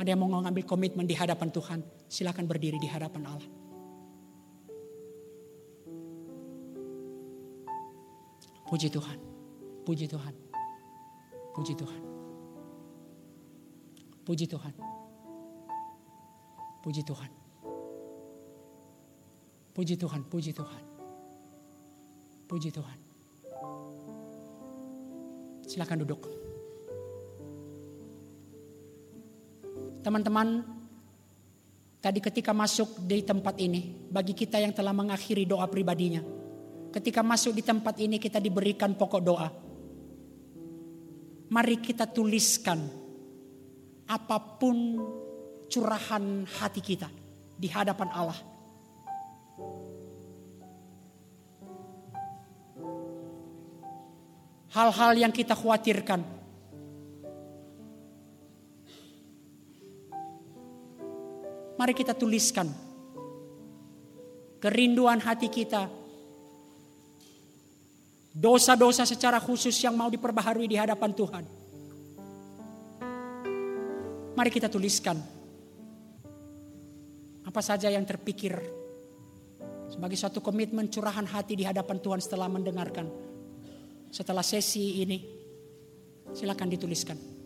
Ada yang mau mengambil komitmen di hadapan Tuhan, silakan berdiri di hadapan Allah. Puji Tuhan, puji Tuhan, puji Tuhan, puji Tuhan, puji Tuhan, Puji Tuhan, puji Tuhan. Puji Tuhan. Silakan duduk. Teman-teman, tadi ketika masuk di tempat ini, bagi kita yang telah mengakhiri doa pribadinya, ketika masuk di tempat ini kita diberikan pokok doa. Mari kita tuliskan apa pun curahan hati kita di hadapan Allah. Hal-hal yang kita khawatirkan. Mari kita tuliskan kerinduan hati kita. Dosa-dosa secara khusus yang mau diperbaharui di hadapan Tuhan. Mari kita tuliskan apa saja yang terpikir sebagai suatu komitmen curahan hati di hadapan Tuhan setelah mendengarkan. Setelah sesi ini, silakan dituliskan.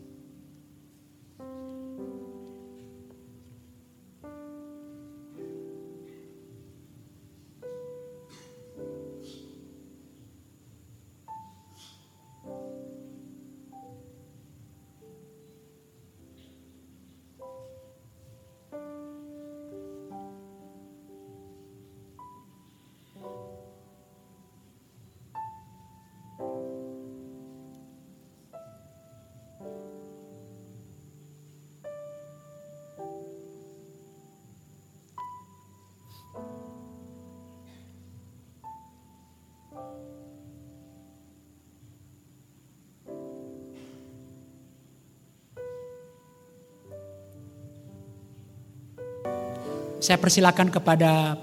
Saya persilakan kepada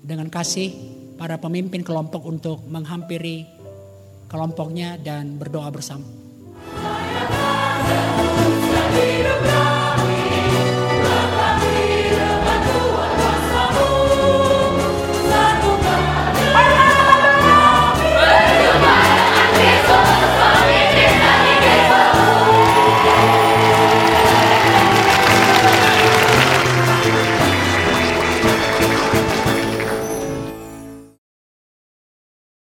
dengan kasih para pemimpin kelompok untuk menghampiri kelompoknya dan berdoa bersama.